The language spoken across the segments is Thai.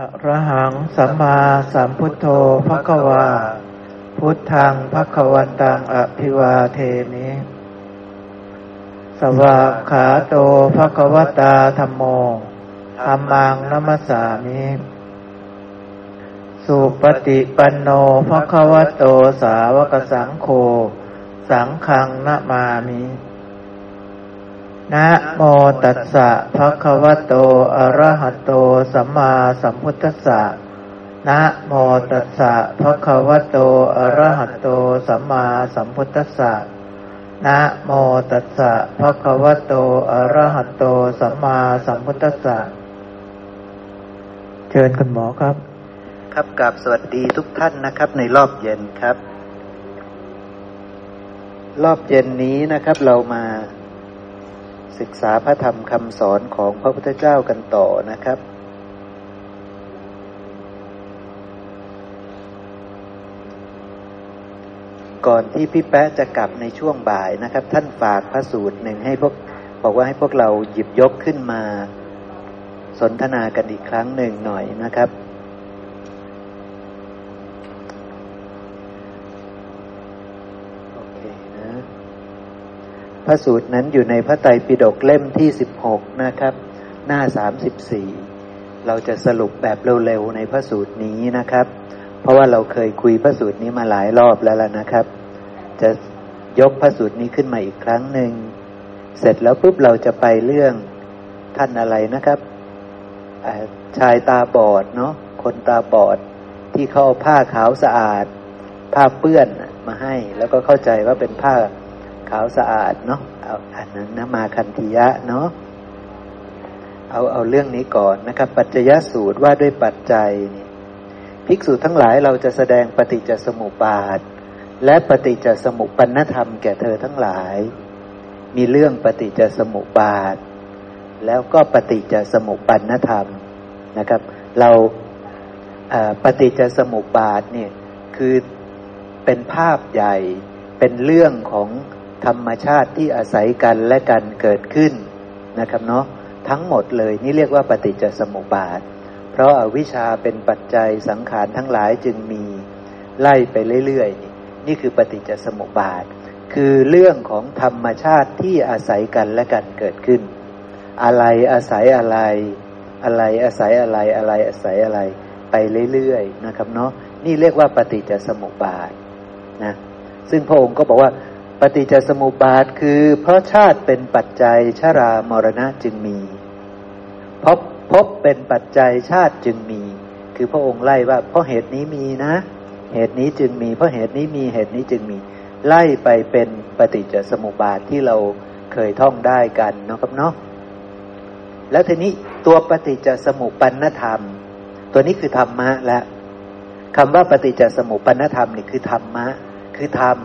อระหังสัมมาสัมพุทโธภควา พุทธังภควันตังอภิวาเทมิสวากขาโตภควตาธรรมโมธรรมังนัมสสามิสุปฏิปันโนภควโตสาวกสังโฆสังฆังนามามิ นะโมตัสสะภะคะวะโต อะระหะโต สัมมาสัมพุทธัสสะนะโมตัสสะภะคะวะโต อะระหะโต สัมมาสัมพุทธัสสะนะโมตัสสะภะคะวะโต อะระหะโต สัมมาสัมพุทธัสสะเชิญคุณหมอครับ ครับกับสวัสดีทุกท่านนะครับ ในรอบเย็นครับ รอบเย็นนี้นะครับ เรามา ศึกษาพระธรรมคำสอนของพระพุทธเจ้ากันต่อนะครับก่อนที่พี่แป๊ะจะกลับในช่วงบ่ายนะครับ ท่านฝากพระสูตรหนึ่งให้พวกบอกว่าให้พวกเราหยิบยกขึ้นมา สนทนากันอีกครั้งหนึ่งหน่อยนะครับ พระสูตรนั้นอยู่ในพระไตรปิฎกเล่มที่สิบหกนะครับ หน้าสามสิบสี่เราจะสรุปแบบเร็วๆในพระสูตรนี้นะครับ เพราะว่าเราเคยคุยพระสูตรนี้มาหลายรอบแล้วล่ะนะครับ จะยกพระสูตรนี้ขึ้นมาอีกครั้งหนึ่ง เสร็จแล้วปุ๊บเราจะไปเรื่องท่านอะไรนะครับ ชายตาบอดเนาะคนตาบอดที่เขาผ้าขาวสะอาด ผ้าเปื้อนมาให้ แล้วก็เข้าใจว่าเป็นผ้า ขาวสะอาดเนาะเอาอันนั้นนะมาคันธียะเนาะเอาเอาเรื่องนี้ก่อนนะครับ ปัจจยสูตรว่าด้วยปัจจัยนี่ภิกษุทั้งหลายเราจะแสดงปฏิจจสมุปบาท และปฏิจจสมุปปนธรรมแก่เธอทั้งหลาย มีเรื่องปฏิจจสมุปบาท แล้วก็ปฏิจจสมุปปนธรรมนะครับ เราปฏิจจสมุปบาทเนี่ยคือเป็นภาพใหญ่เป็นเรื่องของ ธรรมชาติที่อาศัยกันและกันเกิดขึ้นนะครับเนาะทั้งหมดเลยนี่เรียกว่าปฏิจจสมุปบาท เพราะอาวิชชาเป็นปัจจัยสังขารทั้งหลายจึงมีไล่ไปเรื่อยๆ นี่คือปฏิจจสมุปบาท คือเรื่องของธรรมชาติที่อาศัยกันและกันเกิดขึ้น อะไรอาศัยอะไร อะไรอาศัยอะไรอะไรอาศัยอะไร ไปเรื่อยๆนะครับเนาะนี่เรียกว่าปฏิจจสมุปบาทนะซึ่งพระองค์ก็บอกว่า ปฏิจจสมุปบาทคือ เพราะชาติเป็นปัจจัยชรามรณะจึงมีพบพบเป็นปัจจัยชาติจึงมี คือพระองค์ไล่ว่า เพราะเหตุนี้มีนะ เหตุนี้จึงมี เพราะเหตุนี้มีเหตุนี้จึงมี ไล่ไปเป็นปฏิจจสมุปบาทที่เราเคยท่องได้กันเนาะครับเนาะแล้วทีนี้ตัวปฏิจจสมุปปนธรรม ตัวนี้คือธรรมะและคำว่าปฏิจจสมุปปนธรรมนี่คือธรรมะ คือธรรม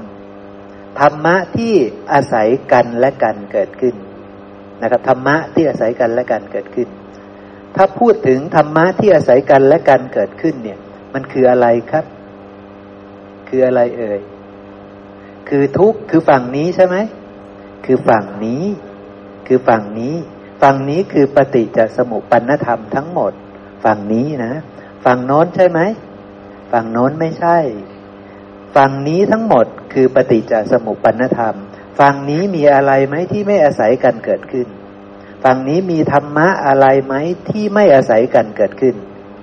ธรรมะที่อาศัยกันและกันเกิดขึ้นนะครับธรรมะที่อาศัยกันและกันเกิดขึ้น ถ้าพูดถึงธรรมะที่อาศัยกันและกันเกิดขึ้นเนี่ย มันคืออะไรครับ คืออะไรเอ่ยคือทุกคือฝั่งนี้ใช่ไหมคือฝั่งนี้ คือฝั่งนี้ ฝั่งนี้คือปฏิจจสมุปปนธรรมทั้งหมด ฝั่งนี้นะ ฝั่งโน้นใช่ไหม ฝั่งโน้นไม่ใช่ ฝั่งนี้ทั้งหมดคือปฏิจจสมุปปนธรรม ฝั่งนี้มีอะไรไหมที่ไม่อาศัยกันเกิดขึ้น ฝั่งนี้มีธรรมะอะไรไหมที่ไม่อาศัยกันเกิดขึ้น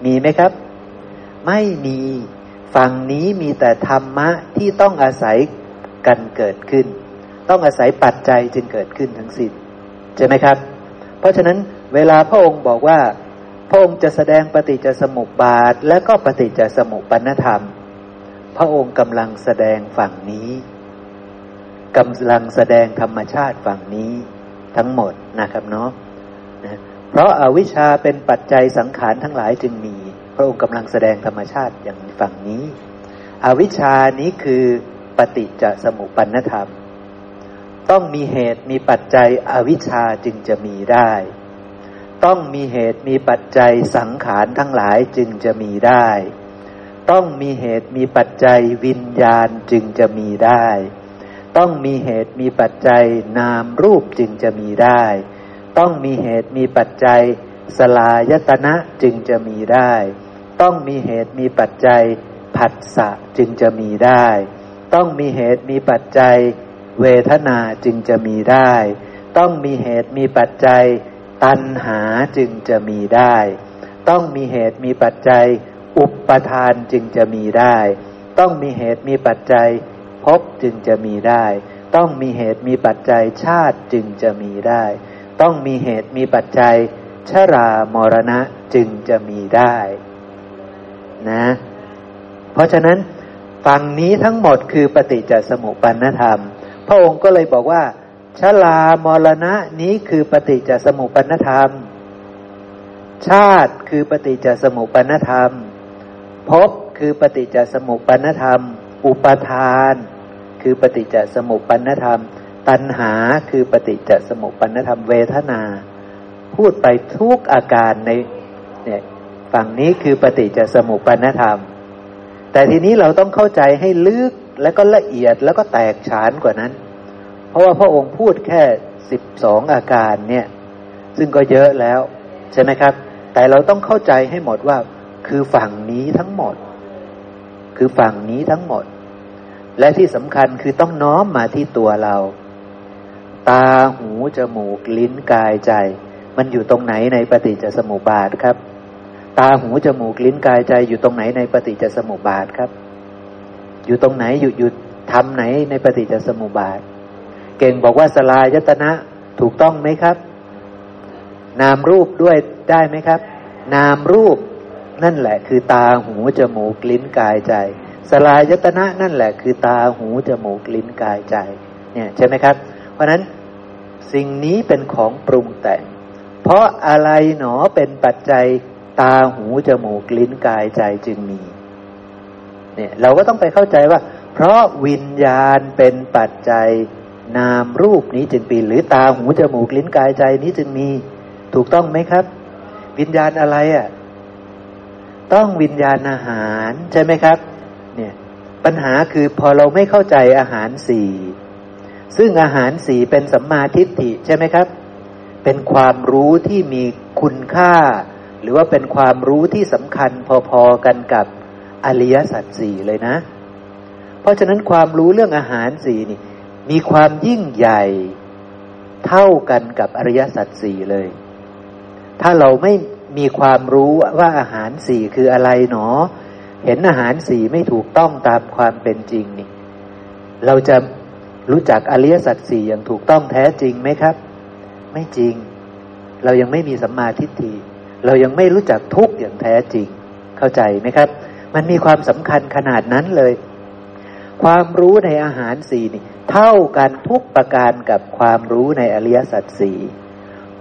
มีไหมครับ ไม่มี ฝั่งนี้มีแต่ธรรมะที่ต้องอาศัยกันเกิดขึ้น ต้องอาศัยปัจจัยจึงเกิดขึ้นทั้งสิ้นใช่ไหมครับ เพราะฉะนั้นเวลาพระองค์บอกว่า พระองค์จะแสดงปฏิจจสมุปบาทและก็ปฏิจจสมุปปนธรรม พระองค์กำลังแสดงฝั่งนี้กำลังแสดงธรรมชาติฝั่งนี้ทั้งหมดนะครับเนาะนะเพราะอาวิชชาเป็นปัจจัยสังขารทั้งหลายจึงมี พระองค์กำลังแสดงธรรมชาติอย่างฝั่งนี้ อวิชชานี้คือปฏิจจสมุปปนธรรม ต้องมีเหตุมีปัจจัยอวิชชาจึงจะมีได้ ต้องมีเหตุมีปัจจัยสังขารทั้งหลายจึงจะมีได้ ต้องมีเหตุมีปัจจัยวิญญาณจึงจะมีได้ ต้องมีเหตุมีปัจจัยนามรูปจึงจะมีได้ ต้องมีเหตุมีปัจจัยสลายตนะจึงจะมีได้ ต้องมีเหตุมีปัจจัยผัสสะจึงจะมีได้ ต้องมีเหตุมีปัจจัย เวทนาจึงจะมีได้ ต้องมีเหตุมีปัจจัย ตัณหาจึงจะมีได้ ต้องมีเหตุมีปัจจัย อุปทานจึงจะมีได้ ต้องมีเหตุมีปัจจัยพบจึงจะมีได้ ต้องมีเหตุมีปัจจัยชาติจึงจะมีได้ ต้องมีเหตุมีปัจจัยชรามรณะจึงจะมีได้นะ เพราะฉะนั้นฝั่งนี้ทั้งหมดคือปฏิจจสมุปปนธรรม พระองค์ก็เลยบอกว่าชรามรณะนี้คือปฏิจจสมุปปนธรรม ชาติคือปฏิจจสมุปปนธรรม ภพคือปฏิจจสมุปปนธรรม อุปทาน คือปฏิจจสมุปปนธรรม ตัณหาคือปฏิจจสมุปปนธรรมเวทนา พูดไปทุกอาการในเนี่ยฝั่งนี้คือปฏิจจสมุปปนธรรม แต่ทีนี้เราต้องเข้าใจให้ลึกแล้วก็ละเอียดแล้วก็แตกฉานกว่านั้น เพราะว่าพระองค์พูดแค่สิบสองอาการเนี่ย ซึ่งก็เยอะแล้ว ใช่ไหมครับ แต่เราต้องเข้าใจให้หมดว่า คือฝั่งนี้ทั้งหมด คือฝั่งนี้ทั้งหมด และที่สำคัญคือต้องน้อมมาที่ตัวเรา ตาหูจมูกลิ้นกายใจ มันอยู่ตรงไหนในปฏิจจสมุปบาทครับ ตาหูจมูกลิ้นกายใจอยู่ตรงไหนในปฏิจจสมุปบาทครับ อยู่ตรงไหนอยู่อยู่ทำไหนในปฏิจจสมุปบาท เก่งบอกว่าสลายตนะถูกต้องไหมครับ นามรูปด้วยได้ไหมครับ นามรูป นั่นแหละคือตาหูจมูกลิ้นกายใจ สลายตนะนั่นแหละคือตาหูจมูกลิ้นกายใจ เนี่ยใช่ไหมครับ เพราะนั้นสิ่งนี้เป็นของปรุงแต่ง เพราะอะไรหนอเป็นปัจจัยตาหูจมูกลิ้นกายใจจึงมี เนี่ยเราก็ต้องไปเข้าใจว่า เพราะวิญญาณเป็นปัจจัยนามรูปนี้จึงปีหรือตาหูจมูกลิ้นกายใจนี้จึงมี ถูกต้องไหมครับ วิญญาณอะไรอะ่ะ ต้องวิญญาณอาหารใช่ไหมครับ เนี่ยปัญหาคือพอเราไม่เข้าใจอาหารสี่ซึ่งอาหารสี่เป็นสัมมาทิฏฐิใช่ไหมครับ เป็นความรู้ที่มีคุณค่า หรือว่าเป็นความรู้ที่สำคัญพอๆกันกับอริยสัจสี่เลยนะ เพราะฉะนั้นความรู้เรื่องอาหารสี่นี่ มีความยิ่งใหญ่เท่ากันกับอริยสัจสี่เลย ถ้าเราไม่ มีความรู้ว่าอาหารสี่คืออะไรหนอ เห็นอาหารสี่ไม่ถูกต้องตามความเป็นจริงนี่ เราจะรู้จักอริยสัจสี่อย่างถูกต้องแท้จริงไหมครับ ไม่จริง เรายังไม่มีสัมมาทิฏฐิเรายังไม่รู้จักทุกอย่างแท้จริง เข้าใจไหมครับ มันมีความสำคัญขนาดนั้นเลย ความรู้ในอาหารสี่นี่ เท่ากันทุกประการกับความรู้ในอริยสัจสี่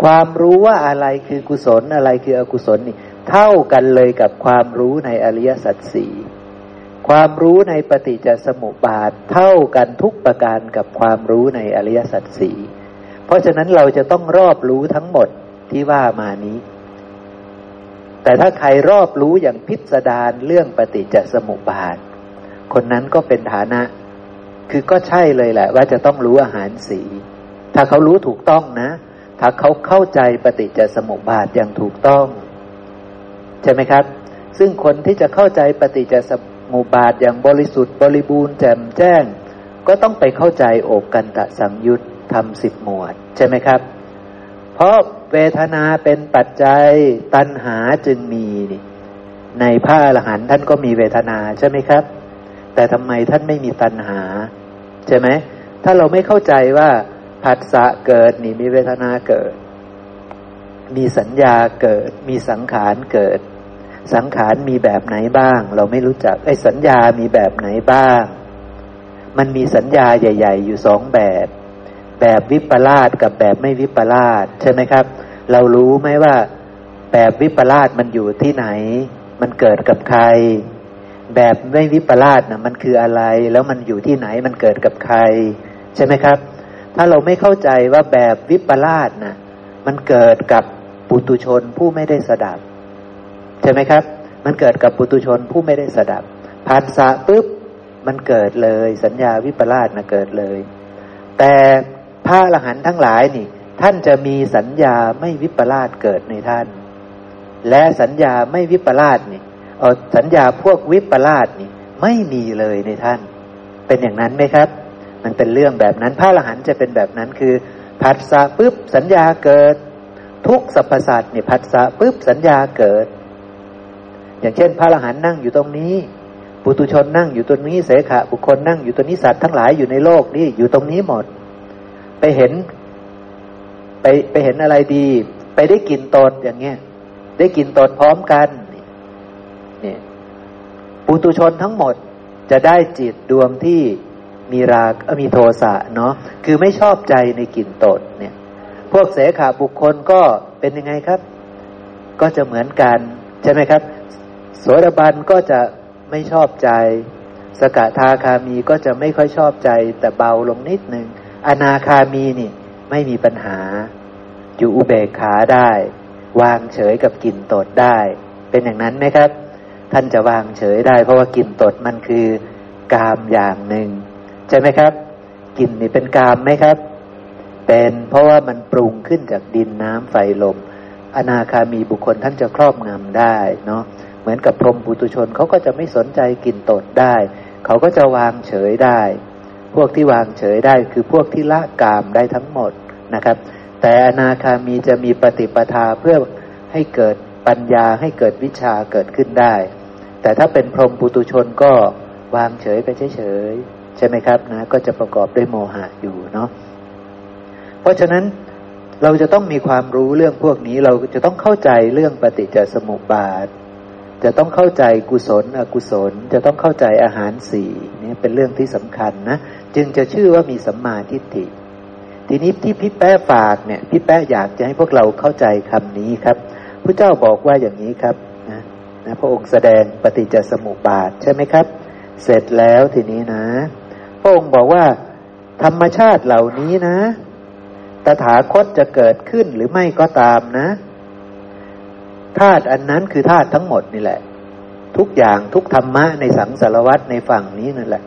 ความรู้ว่าอะไรคือกุศลอะไรคืออกุศลนี่ เท่ากันเลยกับความรู้ในอริยสัจสี่ความรู้ในปฏิจจสมุปบาทเท่ากันทุกประการกับความรู้ในอริยสัจสี่เพราะฉะนั้นเราจะต้องรอบรู้ทั้งหมดที่ว่ามานี้ แต่ถ้าใครรอบรู้อย่างพิสดารเรื่องปฏิจจสมุปบาท คนนั้นก็เป็นฐานะ คือก็ใช่เลยแหละ ว่าจะต้องรู้อาหารสี ถ้าเขารู้ถูกต้องนะ ถ้าเขาเข้าใจปฏิจจสมุปบาทอย่างถูกต้อง ใช่ไหมครับ ซึ่งคนที่จะเข้าใจปฏิจจสมุปบาทอย่างบริสุทธิ์บริบูรณ์แจ่มแจ้ง ก็ต้องไปเข้าใจโอกกันตะสังยุตทำสิบหมวด ใช่ไหมครับ เพราะเวทนาเป็นปัจจัยตัณหาจึงมีนี่ในพระอรหันต์ท่านก็มีเวทนาใช่ไหมครับ แต่ทำไมท่านไม่มีตัณหา ใช่ไหมถ้าเราไม่เข้าใจว่า ผัสสะเกิดนี่มีเวทนาเกิด มีสัญญาเกิด มีสังขารเกิด สังขารมีแบบไหนบ้าง เราไม่รู้จักไอ้สัญญามีแบบไหนบ้าง มันมีสัญญาใหญ่ ๆ อยู่สองแบบ แบบวิปลาสกับแบบไม่วิปลาสใช่ไหมครับ เรารู้ไหมว่า แบบวิปลาสมันอยู่ที่ไหน มันเกิดกับใคร แบบไม่วิปลาสนะมันคืออะไร แล้วมันอยู่ที่ไหนมันเกิดกับใคร ใช่ไหมครับ ถ้าเราไม่เข้าใจว่าแบบวิปลาสนะมันเกิดกับปุตุชนผู้ไม่ได้สดับ ใช่ไหมครับ มันเกิดกับปุตุชนผู้ไม่ได้สดับผัสสะปุ๊บมันเกิดเลย สัญญาวิปลาสนะเกิดเลย แต่พระอรหันต์ทั้งหลายนี่ ท่านจะมีสัญญาไม่วิปลาสเกิดในท่าน และสัญญาไม่วิปลาสนี่เอาสัญญาพวกวิปลาสนี่ไม่มีเลยในท่าน เป็นอย่างนั้นไหมครับ มันเป็นเรื่องแบบนั้น พระอรหันต์จะเป็นแบบนั้นคือผัสสะปุ๊บสัญญาเกิด ทุกสรรพสัตว์เนี่ยผัสสะปุ๊บสัญญาเกิด อย่างเช่น พระอรหันต์นั่งอยู่ตรงนี้ ปุตุชนนั่งอยู่ตรงนี้เสขะบุคคลนั่งอยู่ตรงนี้สัตว์ทั้งหลายอยู่ในโลกนี่อยู่ตรงนี้หมด ไปเห็น ไปไปเห็นอะไรดี ไปได้กินตนอย่างเงี้ยได้กินตนพร้อมกันเนี่ยปุตุชนทั้งหมดจะได้จิตดวงที่ มีรามีโทสะเนาะคือไม่ชอบใจในกลิ่นตดเนี่ย พวกเสขาบุคคลก็เป็นยังไงครับ ก็จะเหมือนกันใช่ไหมครับโสดาบันก็จะไม่ชอบใจ สกทาคามีก็จะไม่ค่อยชอบใจ แต่เบาลงนิดหนึ่งอนาคามีนี่ไม่มีปัญหา อยู่อุเบกขาได้ วางเฉยกับกลิ่นตดได้ เป็นอย่างนั้นไหมครับ ท่านจะวางเฉยได้ เพราะว่ากลิ่นตดมันคือกามอย่างหนึ่ง ใช่ไหมครับกลิ่นนี่เป็นกามไหมครับ เป็นเพราะว่ามันปรุงขึ้นจากดินน้ำไฟลม อนาคามีบุคคลท่านจะครอบงำได้เนาะเหมือนกับพรหมปุตุชนเขาก็จะไม่สนใจกลิ่นตดได้ เขาก็จะวางเฉยได้ พวกที่วางเฉยได้คือพวกที่ละกามได้ทั้งหมดนะครับ แต่อนาคามีจะมีปฏิปทาเพื่อให้เกิดปัญญาให้เกิดวิชาเกิดขึ้นได้ แต่ถ้าเป็นพรหมปุตุชนก็วางเฉยไปเฉย ใช่ไหมครับนะ ก็จะประกอบด้วยโมหะอยู่เนาะเพราะฉะนั้นเราจะต้องมีความรู้เรื่องพวกนี้ เราจะต้องเข้าใจเรื่องปฏิจจสมุปบาท จะต้องเข้าใจกุศล อกุศล จะต้องเข้าใจอาหารสี่นี่เป็นเรื่องที่สำคัญนะจึงจะชื่อว่ามีสัมมาทิฏฐิ ทีนี้ที่พี่แป้ฝากเนี่ยพี่แป้อยากจะให้พวกเราเข้าใจคำนี้ครับพระเจ้าบอกว่าอย่างนี้ครับนะนะพระองค์แสดงปฏิจจสมุปบาทใช่ไหมครับ เสร็จแล้วทีนี้นะ พระองค์บอกว่า ธรรมชาติเหล่านี้นะ ตถาคตจะเกิดขึ้นหรือไม่ก็ตามนะธาตุอันนั้นคือธาตุทั้งหมดนี่แหละ ทุกอย่างทุกธรรมะในสังสารวัตในฝั่งนี้นั่นแหละ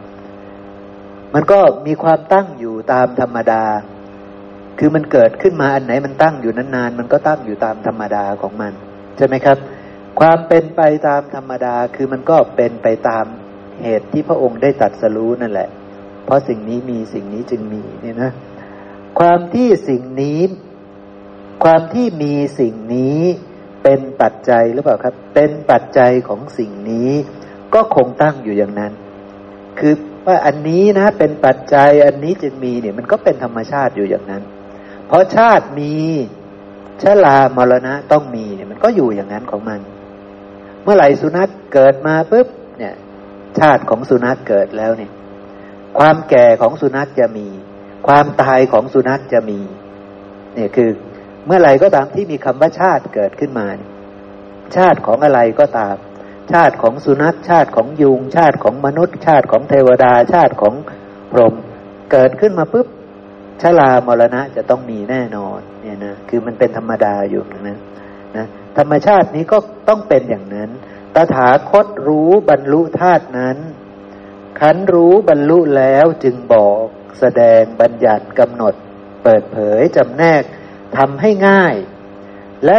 มันก็มีความตั้งอยู่ตามธรรมดา คือมันเกิดขึ้นมาอันไหนมันตั้งอยู่นานๆมันก็ตั้งอยู่ตามธรรมดาของมัน ใช่ไหมครับ ความเป็นไปตามธรรมดาคือมันก็เป็นไปตามเหตุที่พระองค์ได้ตัดสรู้นั่นแหละ ราะสิ่งนี้มีสิ่งนี้จึงมีเนี่ยนะ ความที่สิ่งนี้ ความที่มีสิ่งนี้เป็นปัจจัยหรือเปล่าครับ เป็นปัจจัยของสิ่งนี้ ก็คงตั้งอยู่อย่างนั้น คือว่าอันนี้นะ เป็นปัจจัยอันนี้จึงมีเนี่ย มันก็เป็นธรรมชาติอยู่อย่างนั้น เพราะชาติมีชลามรณะต้องมีเนี่ย มันก็อยู่อย่างนั้นของมัน เมื่อไหร่สุนัขเกิดมาปุ๊บเนี่ย ชาติของสุนัขเกิดแล้วเนี่ย ความแก่ของสุนัขจะมี ความตายของสุนัขจะมีเนี่ยคือเมื่อไหร่ก็ตามที่มีคำว่าชาติเกิดขึ้นมา ชาติของอะไรก็ตาม ชาติของสุนัขชาติของยุง ชาติของมนุษย์ ชาติของเทวดา ชาติของพรหมเกิดขึ้นมาปุ๊บชรามรณะจะต้องมีแน่นอนเนี่ยนะคือมันเป็นธรรมดาอยู่นะนะธรรมชาตินี้ก็ต้องเป็นอย่างนั้น ตถาคตรู้บรรลุธาตุนั้น ขันรู้บรรลุแล้วจึงบอกแสดงบัญญัติกำหนด เปิดเผยจำแนกทำให้ง่าย และ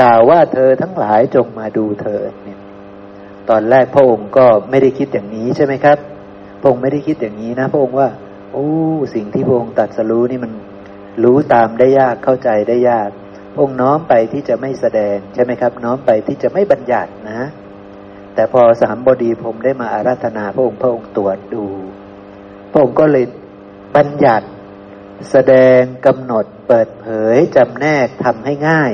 กล่าวว่าเธอทั้งหลายจงมาดูเธอเนี่ยตอนแรกพระองค์ก็ไม่ได้คิดอย่างนี้ใช่ไหมครับ พระองค์ไม่ได้คิดอย่างนี้นะ พระองค์ว่า โอ้สิ่งที่พระองค์ตัดสรู้นี่มันรู้ตามได้ยากเข้าใจได้ยากพระองค์น้อมไปที่จะไม่แสดงใช่ไหมครับ น้อมไปที่จะไม่บัญญัตินะ แต่พอสามบดีผมได้มาอาราธนาพระองค์พระองค์ตรวจดู พระองค์ก็เลยบัญญัติแสดงกำหนดเปิดเผยจำแนกทำให้ง่าย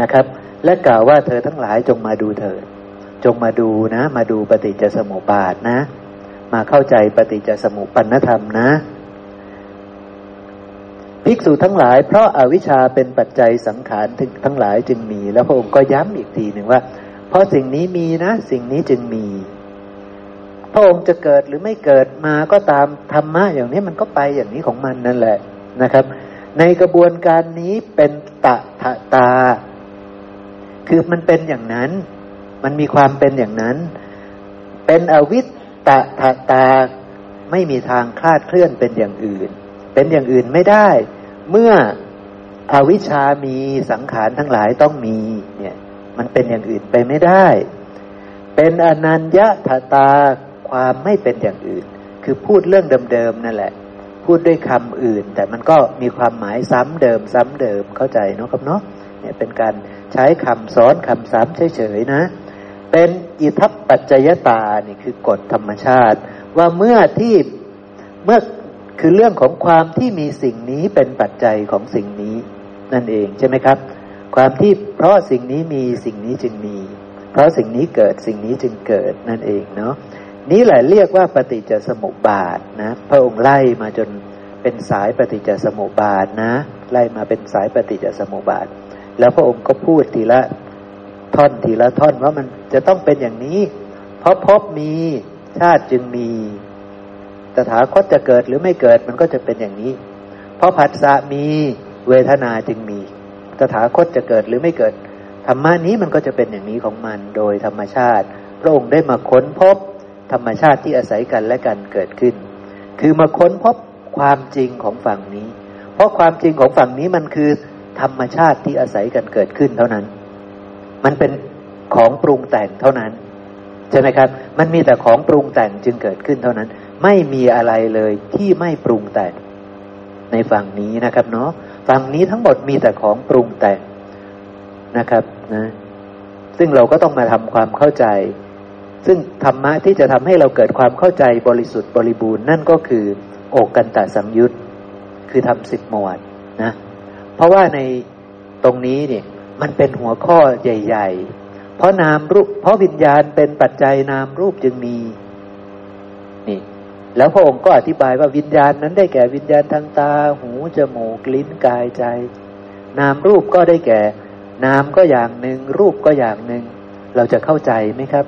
นะครับ และกล่าวว่าเธอทั้งหลายจงมาดูเถิดจงมาดูนะ มาดูปฏิจจสมุปบาทนะ มาเข้าใจปฏิจจสมุปปนธรรมนะ ภิกษุทั้งหลายเพราะอาวิชชาเป็นปัจจัยสังขารทั้งหลายจึงมี แล้วพระองค์ก็ย้ำอีกทีหนึ่งว่า เพราะสิ่งนี้มีนะ สิ่งนี้จึงมี พระองค์จะเกิดหรือไม่เกิดมาก็ตามธรรมะอย่างนี้มันก็ไปอย่างนี้ของมันนั่นแหละนะครับ ในกระบวนการนี้เป็นตะทะตา คือมันเป็นอย่างนั้น มันมีความเป็นอย่างนั้น เป็นอวิตตะทะตาไม่มีทางคลาดเคลื่อนเป็นอย่างอื่น เป็นอย่างอื่นไม่ได้ เมื่ออวิชามีสังขารทั้งหลายต้องมี มันเป็นอย่างอื่นไปไม่ได้ เป็นอนัญญาตตาความไม่เป็นอย่างอื่น คือพูดเรื่องเดิมๆนั่นแหละ พูดด้วยคำอื่น แต่มันก็มีความหมายซ้ำเดิม ซ้ำเดิมเข้าใจเนาะครับเนาะเนี่ยเป็นการใช้คำซ้อนคำซ้ำเฉยๆนะ เป็นอิทัปปัจจยตานี่คือกฎธรรมชาติ ว่าเมื่อที่เมื่อคือเรื่องของความที่มีสิ่งนี้เป็นปัจจัยของสิ่งนี้นั่นเองใช่ไหมครับ ความที่เพราะสิ่งนี้มีสิ่งนี้จึงมี เพราะสิ่งนี้เกิดสิ่งนี้จึงเกิดนั่นเองเนาะนี่แหละเรียกว่าปฏิจจสมุปบาทนะ พระองค์ไล่มาจนเป็นสายปฏิจจสมุปบาทนะ ไล่มาเป็นสายปฏิจจสมุปบาท แล้วพระองค์ก็พูดทีละท่อนทีละท่อนว่ามันจะต้องเป็นอย่างนี้ เพราะพบมีชาติจึงมีตถาคตจะเกิดหรือไม่เกิดมันก็จะเป็นอย่างนี้ เพราะผัสสะมีเวทนาจึงมี ตถาคตจะเกิดหรือไม่เกิดธรรมานี้มันก็จะเป็นอย่างนี้ของมันโดยธรรมชาติ พระองค์ได้มาค้นพบธรรมชาติที่อาศัยกันและกันเกิดขึ้น คือมาค้นพบความจริงของฝั่งนี้ เพราะความจริงของฝั่งนี้มันคือธรรมชาติที่อาศัยกันเกิดขึ้นเท่านั้น มันเป็นของปรุงแต่งเท่านั้นใช่ไหมครับ มันมีแต่ของปรุงแต่งจึงเกิดขึ้นเท่านั้น ไม่มีอะไรเลยที่ไม่ปรุงแต่งในฝั่งนี้นะครับเนาะ ฝั่งนี้ทั้งหมดมีแต่ของปรุงแต่งนะครับนะซึ่งเราก็ต้องมาทำความเข้าใจ ซึ่งธรรมะที่จะทำให้เราเกิดความเข้าใจบริสุทธิ์บริบูรณ์นั่นก็คือโอกกันตะสังยุตคือทำสิบหมวดนะเพราะว่าในตรงนี้เนี่ยมันเป็นหัวข้อใหญ่ ๆ เพราะนามรูปเพราะวิญญาณเป็นปัจจัยนามรูปจึงมีนี่แล้วพระองค์ก็อธิบายว่าวิญญาณนั้นได้แก่วิญญาณทางตา หู จมูก ลิ้นกายใจ นามรูปก็ได้แก่ นามก็อย่างหนึ่ง รูปก็อย่างหนึ่ง เราจะเข้าใจไหมครับ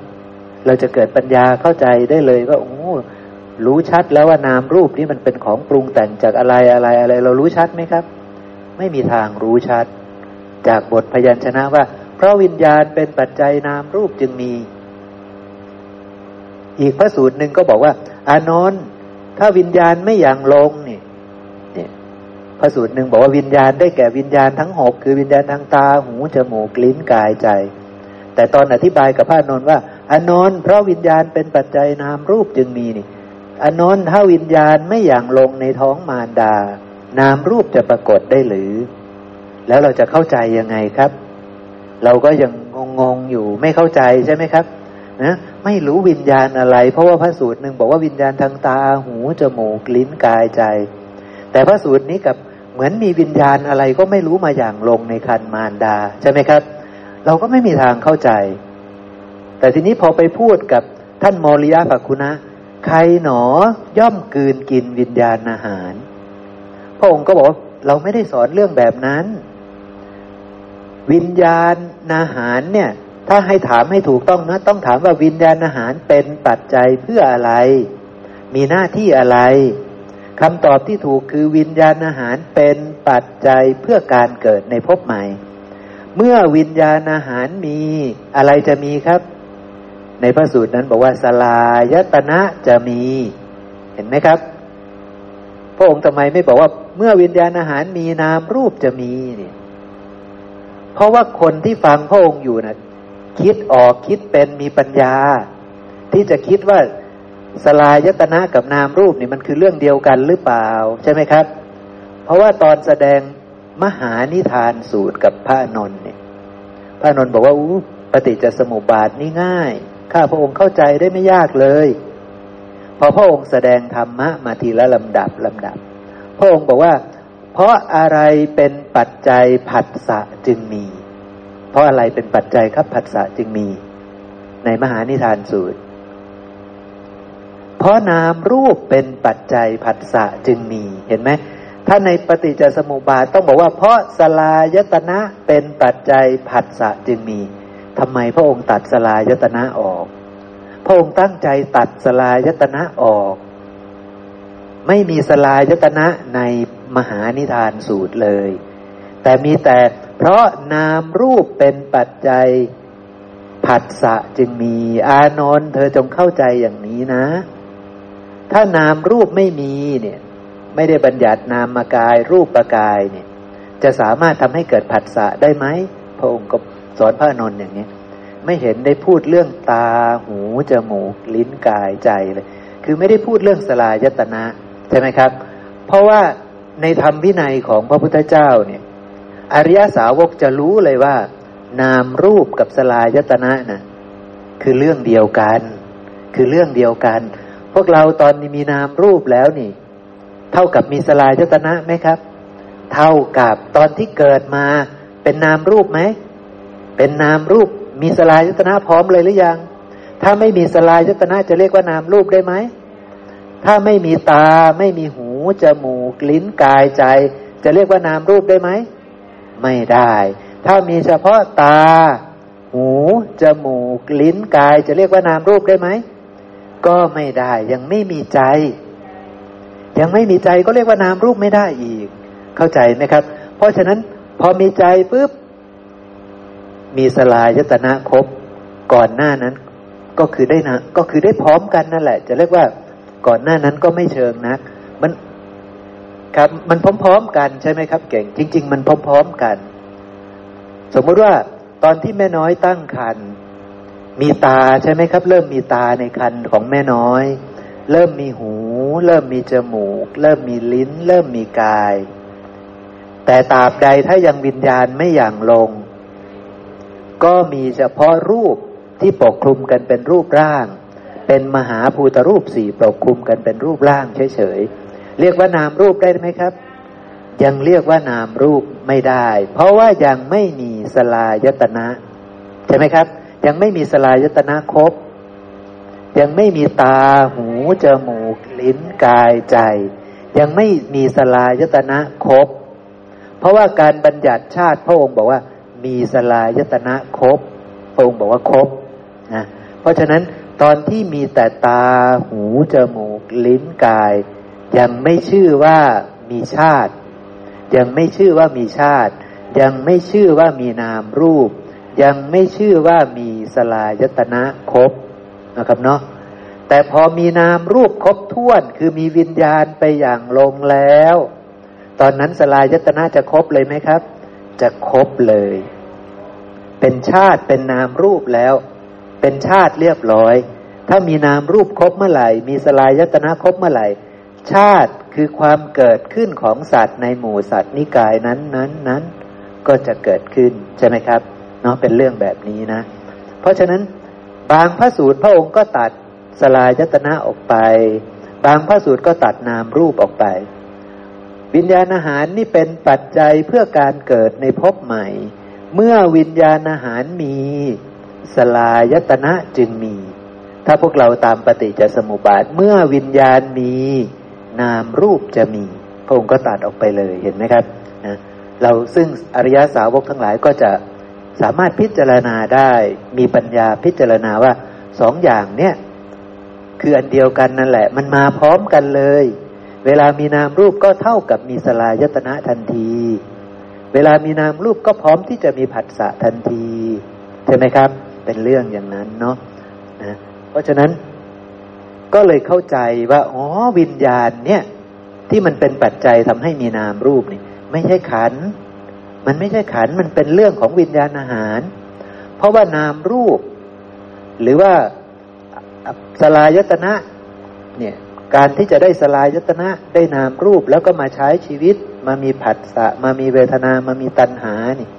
เราจะเกิดปัญญาเข้าใจได้เลยว่าโอ้รู้ชัดแล้วว่านามรูปนี้มันเป็นของปรุงแต่งจากอะไรอะไรอะไร เรารู้ชัดไหมครับ ไม่มีทางรู้ชัด จากบทพยัญชนะว่า เพราะวิญญาณเป็นปัจจัยนามรูปจึงมี อีกพระสูตรหนึ่งก็บอกว่า อานนท์ถ้าวิญญาณไม่อย่างลง พระสูตรหนึ่งบอกว่าวิญญาณได้แก่วิญญาณทั้งหกคือวิญญาณทางตาหูจมูกลิ้นกายใจ แต่ตอนอธิบายกับพระนนท์ว่าอนนท์เพราะวิญญาณเป็นปัจจัยนามรูปจึงมีนี่อนนท์ถ้าวิญญาณไม่อย่างลงในท้องมารดา นามรูปจะปรากฏได้หรือ แล้วเราจะเข้าใจยังไงครับ เราก็ยังงงๆอยู่ไม่เข้าใจใช่ไหมครับนะไม่รู้วิญญาณอะไร เพราะว่าพระสูตรหนึ่งบอกว่าวิญญาณทางตาหูจมูกลิ้นกายใจ แต่พระสูตรนี้กับ เหมือนมีวิญญาณอะไรก็ไม่รู้มาอย่างลงในคันมารดา ใช่ไหมครับ เราก็ไม่มีทางเข้าใจ แต่ทีนี้พอไปพูดกับท่านโมริยะภักคุณะใครหนอย่อมกืนกินวิญญาณอาหาร พระองค์ก็บอกเราไม่ได้สอนเรื่องแบบนั้น วิญญาณอาหารเนี่ย ถ้าให้ถามให้ถูกต้องนะ ต้องถามว่าวิญญาณอาหารเป็นปัจจัยเพื่ออะไร มีหน้าที่อะไร คำตอบที่ถูกคือวิญญาณอาหารเป็นปัจจัยเพื่อการเกิดในภพใหม่ เมื่อวิญญาณอาหารมีอะไรจะมีครับ ในพระสูตรนั้นบอกว่าสลายตนะจะมี เห็นไหมครับ พระองค์ทำไมไม่บอกว่า เมื่อวิญญาณอาหารมีนามรูปจะมีเนี่ยเพราะว่าคนที่ฟังพระองค์อยู่นะ่ะคิดออกคิดเป็นมีปัญญา ที่จะคิดว่า สลายตนะกับนามรูปนี่มันคือเรื่องเดียวกันหรือเปล่า ใช่ไหมครับ เพราะว่าตอนแสดงมหานิทานสูตรกับพระนนท์เนี่ยพระนนท์บอกว่าอู้ปฏิจจสมุปบาทนี่ง่ายข้าพระองค์เข้าใจได้ไม่ยากเลย พอพระองค์แสดงธรรมะมาทีละลำดับลำดับ พระองค์บอกว่า เพราะอะไรเป็นปัจจัยผัสสะจึงมี เพราะอะไรเป็นปัจจัยครับผัสสะจึงมี ในมหานิทานสูตร ราะนามรูปเป็นปัจจัยผัสสะจึงมีเห็นไหมถ้าในปฏิจจสมุปบาทต้องบอกว่า เพราะสลายตนะเป็นปัจจัยผัสสะจึงมีทำไมพระองค์ตัดสลายตนะออก พระองค์ตั้งใจตัดสลายตนะออก ไม่มีสลายตนะในมหานิทานสูตรเลย แต่มีแต่เพราะนามรูปเป็นปัจจัยผัสสะจึงมี อานนท์เธอจงเข้าใจอย่างนี้นะ ถ้านามรูปไม่มีเนี่ย ไม่ได้บัญญัตินามกาย รูปประกายเนี่ย จะสามารถทำให้เกิดผัสสะได้ไหมพระองค์ก็สอนพระนนท์อย่างนี้ไม่เห็นได้พูดเรื่องตาหูจมูก ลิ้นกายใจเลย คือไม่ได้พูดเรื่องสลายตนะใช่ไหมครับ เพราะว่าในธรรมวินัยของพระพุทธเจ้าเนี่ย อริยสาวกจะรู้เลยว่า นามรูปกับสลายตนะนะคือเรื่องเดียวกัน คือเรื่องเดียวกัน พวกเราตอนนี้มีนามรูปแล้วนี่ เท่ากับมีสลายตนะไหมครับ เท่ากับตอนที่เกิดมาเป็นนามรูปไหม เป็นนามรูปมีสลายตนะพร้อมเลยหรือยัง ถ้าไม่มีสลายตนะจะเรียกว่านามรูปได้ไหม ถ้าไม่มีตาไม่มีหูจมูกลิ้นกายใจ จะเรียกว่านามรูปได้ไหม ไม่ได้ ถ้ามีเฉพาะตา หูจมูกลิ้นกายจะเรียกว่านามรูปได้ไหม ก็ไม่ได้ ยังไม่มีใจ ยังไม่มีใจก็เรียกว่านามรูปไม่ได้อีก เข้าใจไหมครับ เพราะฉะนั้นพอมีใจปุ๊บมีสลายยตนะครบก่อนหน้านั้น ก็คือได้นะก็คือได้พร้อมกันนั่นแหละ จะเรียกว่าก่อนหน้านั้นก็ไม่เชิงนัก มันครับ มันพร้อมๆกันใช่ไหมครับ เก่ง จริง ๆ มันพร้อมๆกัน สมมติว่าตอนที่แม่น้อยตั้งครรภ์ มีตาใช่ไหมครับ เริ่มมีตาในครรภ์ของแม่น้อย เริ่มมีหู เริ่มมีจมูก เริ่มมีลิ้น เริ่มมีกาย แต่ตาบใดถ้ายังวิญญาณไม่อย่างลง ก็มีเฉพาะรูปที่ปกคลุมกันเป็นรูปร่าง เป็นมหาภูตรูปสี่ปกคลุมกันเป็นรูปร่างเฉยๆเรียกว่านามรูปได้ไหมครับ ยังเรียกว่านามรูปไม่ได้ เพราะว่ายังไม่มีสลายตนะใช่ไหมครับ ยังไม่มีสลายตนะครบ ยังไม่มีตาหูจมูก ลิ้นกายใจ ยังไม่มีสลายตนะครบ เพราะว่าการบัญญัติชาติพระองค์บอกว่า มีสลายตนะครบพระองค์บอกว่าครบนะเพราะฉะนั้นตอนที่มีแต่ตาหูจมูก ลิ้นกาย ยังไม่ชื่อว่ามีชาติ ยังไม่ชื่อว่ามีชาติ ยังไม่ชื่อว่ามีนามรูป ยังไม่ชื่อว่ามีสลายตนะครบนะครับเนาะแต่พอมีนามรูปครบถ้วน คือมีวิญญาณไปอย่างลงแล้ว ตอนนั้นสลายยตนะจะครบเลยไหมครับ จะครบเลย เป็นชาติเป็นนามรูปแล้ว เป็นชาติเรียบร้อย ถ้ามีนามรูปครบเมื่อไหร่ มีสลายยตนะครบเมื่อไหร่ ชาติคือความเกิดขึ้นของสัตว์ในหมู่สัตว์นิกายนั้นนั้นนั้นก็จะเกิดขึ้นใช่ไหมครับ เนาะเป็นเรื่องแบบนี้นะ เพราะฉะนั้นบางพระสูตรพระองค์ก็ตัดสลายยตนะออกไป บางพระสูตรก็ตัดนามรูปออกไป วิญญาณอาหารนี่เป็นปัจจัยเพื่อการเกิดในภพใหม่ เมื่อวิญญาณอาหารมีสลายตนะจึงมี ถ้าพวกเราตามปฏิจจสมุปบาท เมื่อวิญญาณมีนามรูปจะมี พระองค์ก็ตัดออกไปเลยเห็นไหมครับนะเราซึ่งอริยสาวกทั้งหลายก็จะ สามารถพิจารณาได้มีปัญญาพิจารณาว่าสองอย่างเนี้ยคืออันเดียวกันนั่นแหละ มันมาพร้อมกันเลย เวลามีนามรูปก็เท่ากับมีสลายตนะทันที เวลามีนามรูปก็พร้อมที่จะมีผัสสะทันทีใช่ไหมครับ เป็นเรื่องอย่างนั้นเนาะนะเพราะฉะนั้นก็เลยเข้าใจว่าอ๋อวิญญาณเนี่ยที่มันเป็นปัจจัยทำให้มีนามรูปนี่ ไม่ใช่ขัน มันไม่ใช่ขันมันเป็นเรื่องของวิญญาณอาหาร เพราะว่านามรูป หรือว่าสลายตนะเนี่ยการที่จะได้สลายยตนะได้นามรูปแล้วก็มาใช้ชีวิต มามีผัสสะมามีเวทนามามีตัณหานี่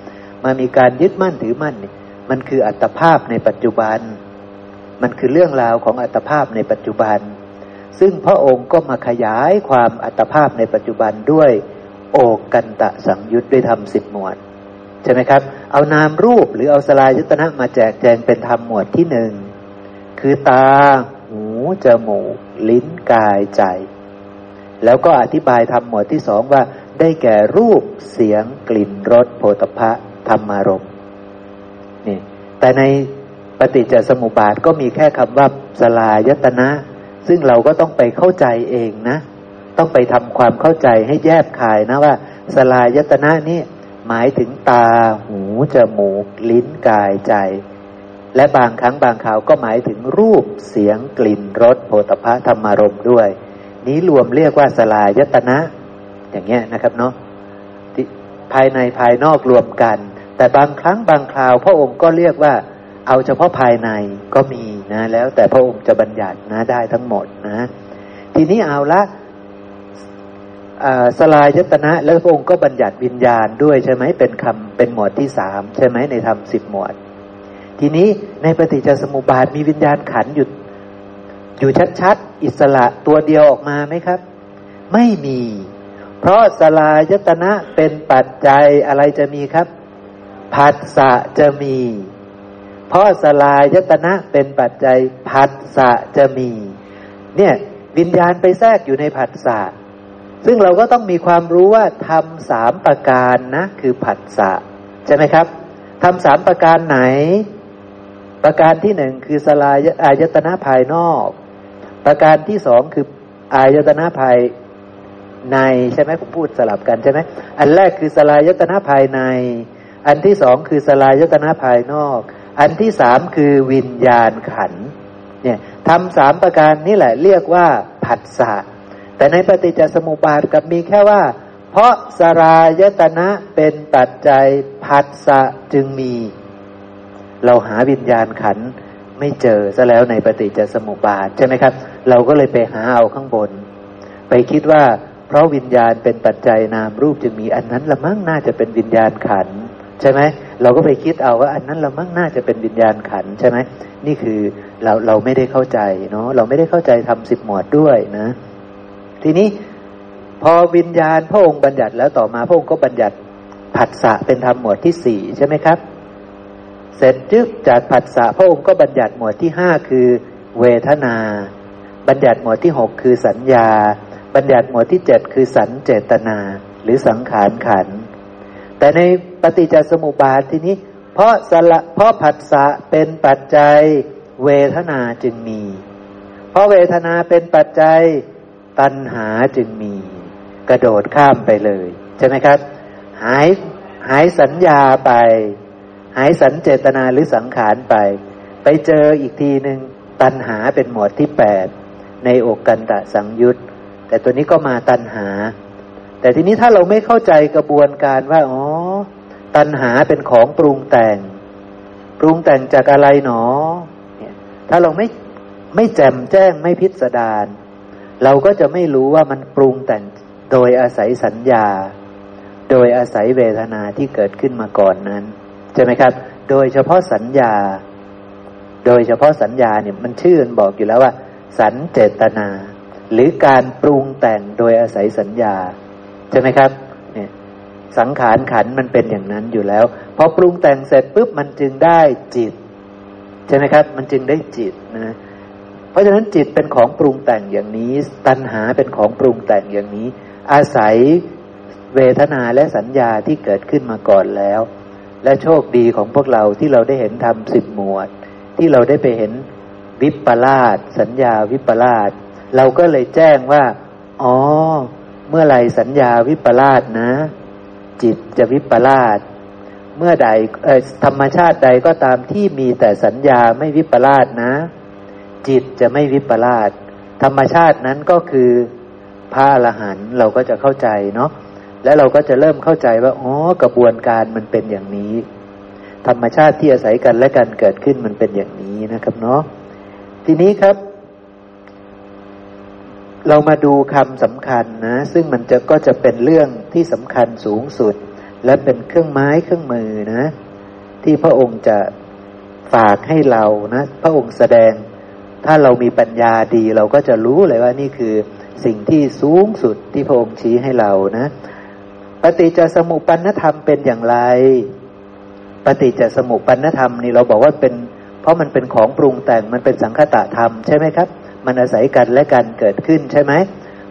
มามีการยึดมั่นถือมั่นนี่มันคืออัตภาพในปัจจุบัน มันคือเรื่องราวของอัตภาพในปัจจุบัน ซึ่งพระองค์ก็มาขยายความอัตภาพในปัจจุบันด้วย โอกันตะสังยุตด้วยธรรมสิบหมวด ใช่ไหมครับ เอานามรูปหรือเอาสลายยตนะมาแจกแจงเป็นธรรมหมวดที่หนึ่งคือตา หูจมูก ลิ้นกายใจ แล้วก็อธิบายทำหมวดที่สองว่า ได้แก่รูปเสียงกลิ่นรสโผฏฐะธรรมารมนี่แต่ในปฏิจจสมุปบาทก็มีแค่คำว่าสลายตนะ ซึ่งเราก็ต้องไปเข้าใจเองนะ ต้องไปทำความเข้าใจให้แยบคายนะว่า สลายตนะนี่หมายถึงตา หู จมูก ลิ้น กาย ใจ และบางครั้งบางข่าวก็หมายถึงรูป เสียง กลิ่น รสโผฏฐะธรรมารมด้วย นี้รวมเรียกว่าสลายตนะ อย่างเงี้ยนะครับเนาะภายในภายนอกรวมกัน แต่บางครั้งบางคราว พระองค์ก็เรียกว่า เอาเฉพาะภายในก็มีนะ แล้วแต่พระองค์จะบัญญัตินะได้ทั้งหมดนะ ทีนี้เอาละ สลายยตนะแล้วพระองค์ก็บัญญัติวิญญาณด้วยใช่ไหมเป็นคำเป็นหมวดที่สามใช่ไหมในธรรมสิบหมวด ทีนี้ในปฏิจจสมุปบาทมีวิญญาณขันอยู่อยู่ชัดๆอิสระตัวเดียวออกมาไหมครับ ไม่มี เพราะสลายตนะเป็นปัจจัยอะไรจะมีครับผัสสะจะมี เพราะสลายตนะเป็นปัจจัยผัสสะจะมี เนี่ยวิญญาณไปแทรกอยู่ในผัสสะ ซึ่งเราก็ต้องมีความรู้ว่าทำสามประการนะ คือผัสสะใช่ไหมครับทำสามประการไหน ประการที่หนึ่งคือสลายอายตนะภายนอก ประการที่สองคืออายตนะภายในใช่ไหมผมพูดสลับกันใช่ไหมอันแรกคือสลายตนะภายใน อันที่สองคือสลายตนะภายนอก อันที่สามคือวิญญาณขันเนี่ยทำสามประการนี่แหละเรียกว่าผัสสะ แต่ในปฏิจจสมุปบาทกับมีแค่ว่า เพราะสรายตนะเป็นปัจจัยผัสสะจึงมี เราหาวิญญาณขันไม่เจอซะแล้วในปฏิจจสมุปบาทใช่ไหมครับ เราก็เลยไปหาเอาข้างบน ไปคิดว่า เพราะวิญญาณเป็นปัจจัยนามรูปจึงมีอันนั้นละมั่งน่าจะเป็นวิญญาณขันใช่ไหมเราก็ไปคิดเอาว่าอันนั้นละมั่งน่าจะเป็นวิญญาณขันใช่ไหมนี่คือเราเราไม่ได้เข้าใจเนาะเราไม่ได้เข้าใจทำสิบหมวดด้วยนะ ทีนี้พอวิญญาณพระองค์บัญญัติแล้วต่อมาพระองค์ก็บัญญัติผัสสะเป็นธรรมหมวดที่สี่ใช่ไหมครับ เสร็จจึกจากผัสสะพระองค์ก็บัญญัติหมวดที่ห้าคือเวทนา บัญญัติหมวดที่หกคือสัญญา บัญญัติหมวดที่เจ็ดคือสัญเจตนา หรือสังขารขัน แต่ในปฏิจจสมุปบาททีนี้ เพราะสละเพราะผัสสะเป็นปัจจัยเวทนาจึงมี เพราะเวทนาเป็นปัจจัย ตัณหาจึงมี กระโดดข้ามไปเลย ใช่ไหมครับ หายหายสัญญาไป หายสัญเจตนาหรือสังขารไป ไปเจออีกทีหนึ่งตัณหาเป็นหมวดที่แปดในอกกันตะสังยุตแต่ตัวนี้ก็มาตัณหา แต่ทีนี้ถ้าเราไม่เข้าใจกระบวนการว่าอ๋อตัณหาเป็นของปรุงแต่ง ปรุงแต่งจากอะไรหนอ ถ้าเราไม่ไม่แจ่มแจ้งไม่พิสดาร เราก็จะไม่รู้ว่ามันปรุงแต่งโดยอาศัยสัญญา โดยอาศัยเวทนาที่เกิดขึ้นมาก่อนนั้น ใช่ไหมครับ โดยเฉพาะสัญญา โดยเฉพาะสัญญาเนี่ยมันชื่อมันบอกอยู่แล้วว่า สัญเจตนา หรือการปรุงแต่งโดยอาศัยสัญญา ใช่ไหมครับเนี่ยสังขารขันมันเป็นอย่างนั้นอยู่แล้วพอปรุงแต่งเสร็จปุ๊บมันจึงได้จิต ใช่ไหมครับ มันจึงได้จิตนะ ราะฉะนั้นจิตเป็นของปรุงแต่งอย่างนี้ ตัณหาเป็นของปรุงแต่งอย่างนี้ อาศัยเวทนาและสัญญาที่เกิดขึ้นมาก่อนแล้ว และโชคดีของพวกเราที่เราได้เห็นทำสิบหมวด ที่เราได้ไปเห็นวิปลาสสัญญาวิปลาสเราก็เลยแจ้งว่า อ๋อ เมื่อไรสัญญาวิปลาสนะ จิตจะวิปลาสเมื่อใดธรรมชาติใดก็ตามที่มีแต่สัญญาไม่วิปลาสนะ จิตจะไม่วิปลาสธรรมชาตินั้นก็คือพระอรหันต์เราก็จะเข้าใจเนาะและเราก็จะเริ่มเข้าใจว่าอ๋อกระบวนการมันเป็นอย่างนี้ ธรรมชาติที่อาศัยกันและกันเกิดขึ้นมันเป็นอย่างนี้นะครับเนาะทีนี้ครับ เรามาดูคำสำคัญนะ ซึ่งมันจะก็จะเป็นเรื่องที่สำคัญสูงสุด และเป็นเครื่องไม้เครื่องมือนะ ที่พระองค์จะฝากให้เรานะ พระองค์แสดง ถ้าเรามีปัญญาดีเราก็จะรู้เลยว่านี่คือสิ่งที่สูงสุดที่พระองค์ชี้ให้เรานะปฏิจจสมุปปนธรรมเป็นอย่างไร ปฏิจจสมุปปนธรรมนี่เราบอกว่าเป็น เพราะมันเป็นของปรุงแต่งมันเป็นสังคตะธรรมใช่ไหมครับ มันอาศัยกันและกันเกิดขึ้นใช่ไหม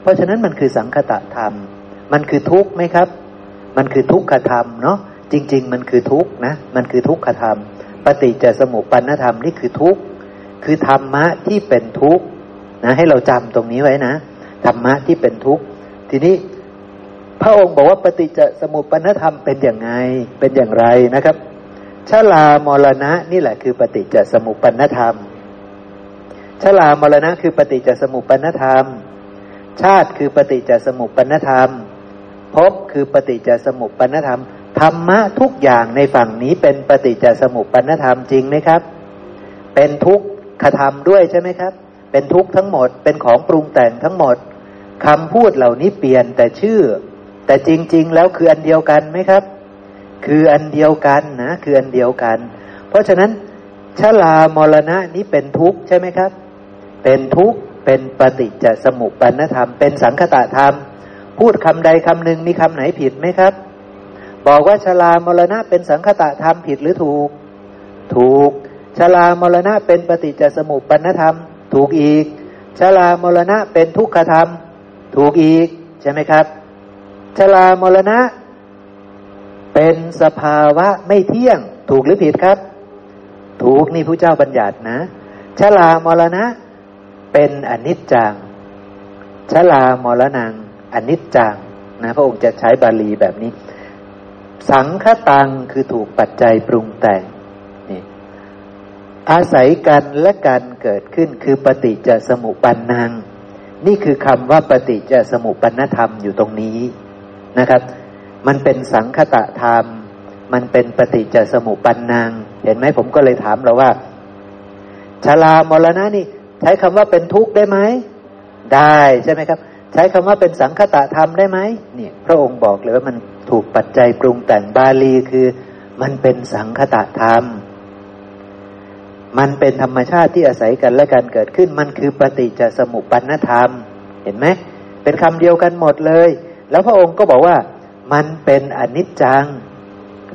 เพราะฉะนั้นมันคือสังคตะธรรม มันคือทุกข์ไหมครับ มันคือทุกขธรรมเนาะจริง ๆ มันคือทุกข์นะ มันคือทุกขธรรม ปฏิจจสมุปปนธรรมนี่คือทุกข์ คือธรรมะที่เป็นทุกข์นะให้เราจำตรงนี้ไว้นะธรรมะที่เป็นทุกข์ทีนี้พระองค์บอกว่าปฏิจจสมุปปนธรรมเป็นอย่างไงเป็นอย่างไรนะครับชลามรณะนี่แหละคือปฏิจจสมุปปนธรรมชลามรณะคือปฏิจจสมุปปนธรรม ชาติคือปฏิจจสมุปปนธรรมภพคือปฏิจจสมุปปนธรรมธรรมะทุกอย่างในฝั่งนี้เป็นปฏิจจสมุปปนธรรมจริงไหมครับ เป็นทุกข ธรรมด้วยใช่ไหมครับ เป็นทุกข์ทั้งหมด เป็นของปรุงแต่งทั้งหมดคำพูดเหล่านี้เปลี่ยนแต่ชื่อ แต่จริง ๆ แล้วคืออันเดียวกันไหมครับ คืออันเดียวกันนะ คืออันเดียวกัน เพราะฉะนั้นชลามรณะนี้เป็นทุกข์ใช่ไหมครับ เป็นทุกข์เป็นปฏิจจสมุปปนธรรม เป็นสังคตะธรรม พูดคำใดคำหนึ่งมีคำไหนผิดไหมครับ บอกว่าชลามรณะเป็นสังคตะธรรมผิดหรือถูก ถูก ชลามรณะเป็นปฏิจจสมุปปนธรรม ถูกอีกชลามรณะเป็นทุกขธรรม ถูกอีกใช่ไหมครับชลามรณะ เป็นสภาวะไม่เที่ยง ถูกหรือผิดครับ ถูกนี่ผู้เจ้าบัญญัตินะชลามรณะ เป็นอนิจจังชลามรณังอนิจจังนะพระองค์จะใช้บาลีแบบนี้ สังคตังคือถูกปัจจัยปรุงแต่ง อาศัยกันและการเกิดขึ้นคือปฏิจจสมุปปันนังนี่คือคำว่าปฏิจจสมุปปนธรรมอยู่ตรงนี้นะครับ มันเป็นสังคตะธรรม มันเป็นปฏิจจสมุปปันนังเห็นไหมผมก็เลยถามเราว่าชาลามรณะนี่ ใช้คำว่าเป็นทุกข์ได้ไหมได้ใช่ไหมครับ ใช้คำว่าเป็นสังคตะธรรมได้ไหมเนี่ยพระองค์บอกเลยว่ามันถูกปัจจัยปรุงแต่งบาลีคือ มันเป็นสังคตะธรรม มันเป็นธรรมชาติที่อาศัยกันและการเกิดขึ้น มันคือปฏิจจสมุปปนธรรม เห็นไหมเป็นคำเดียวกันหมดเลย แล้วพระองค์ก็บอกว่ามันเป็นอนิจจัง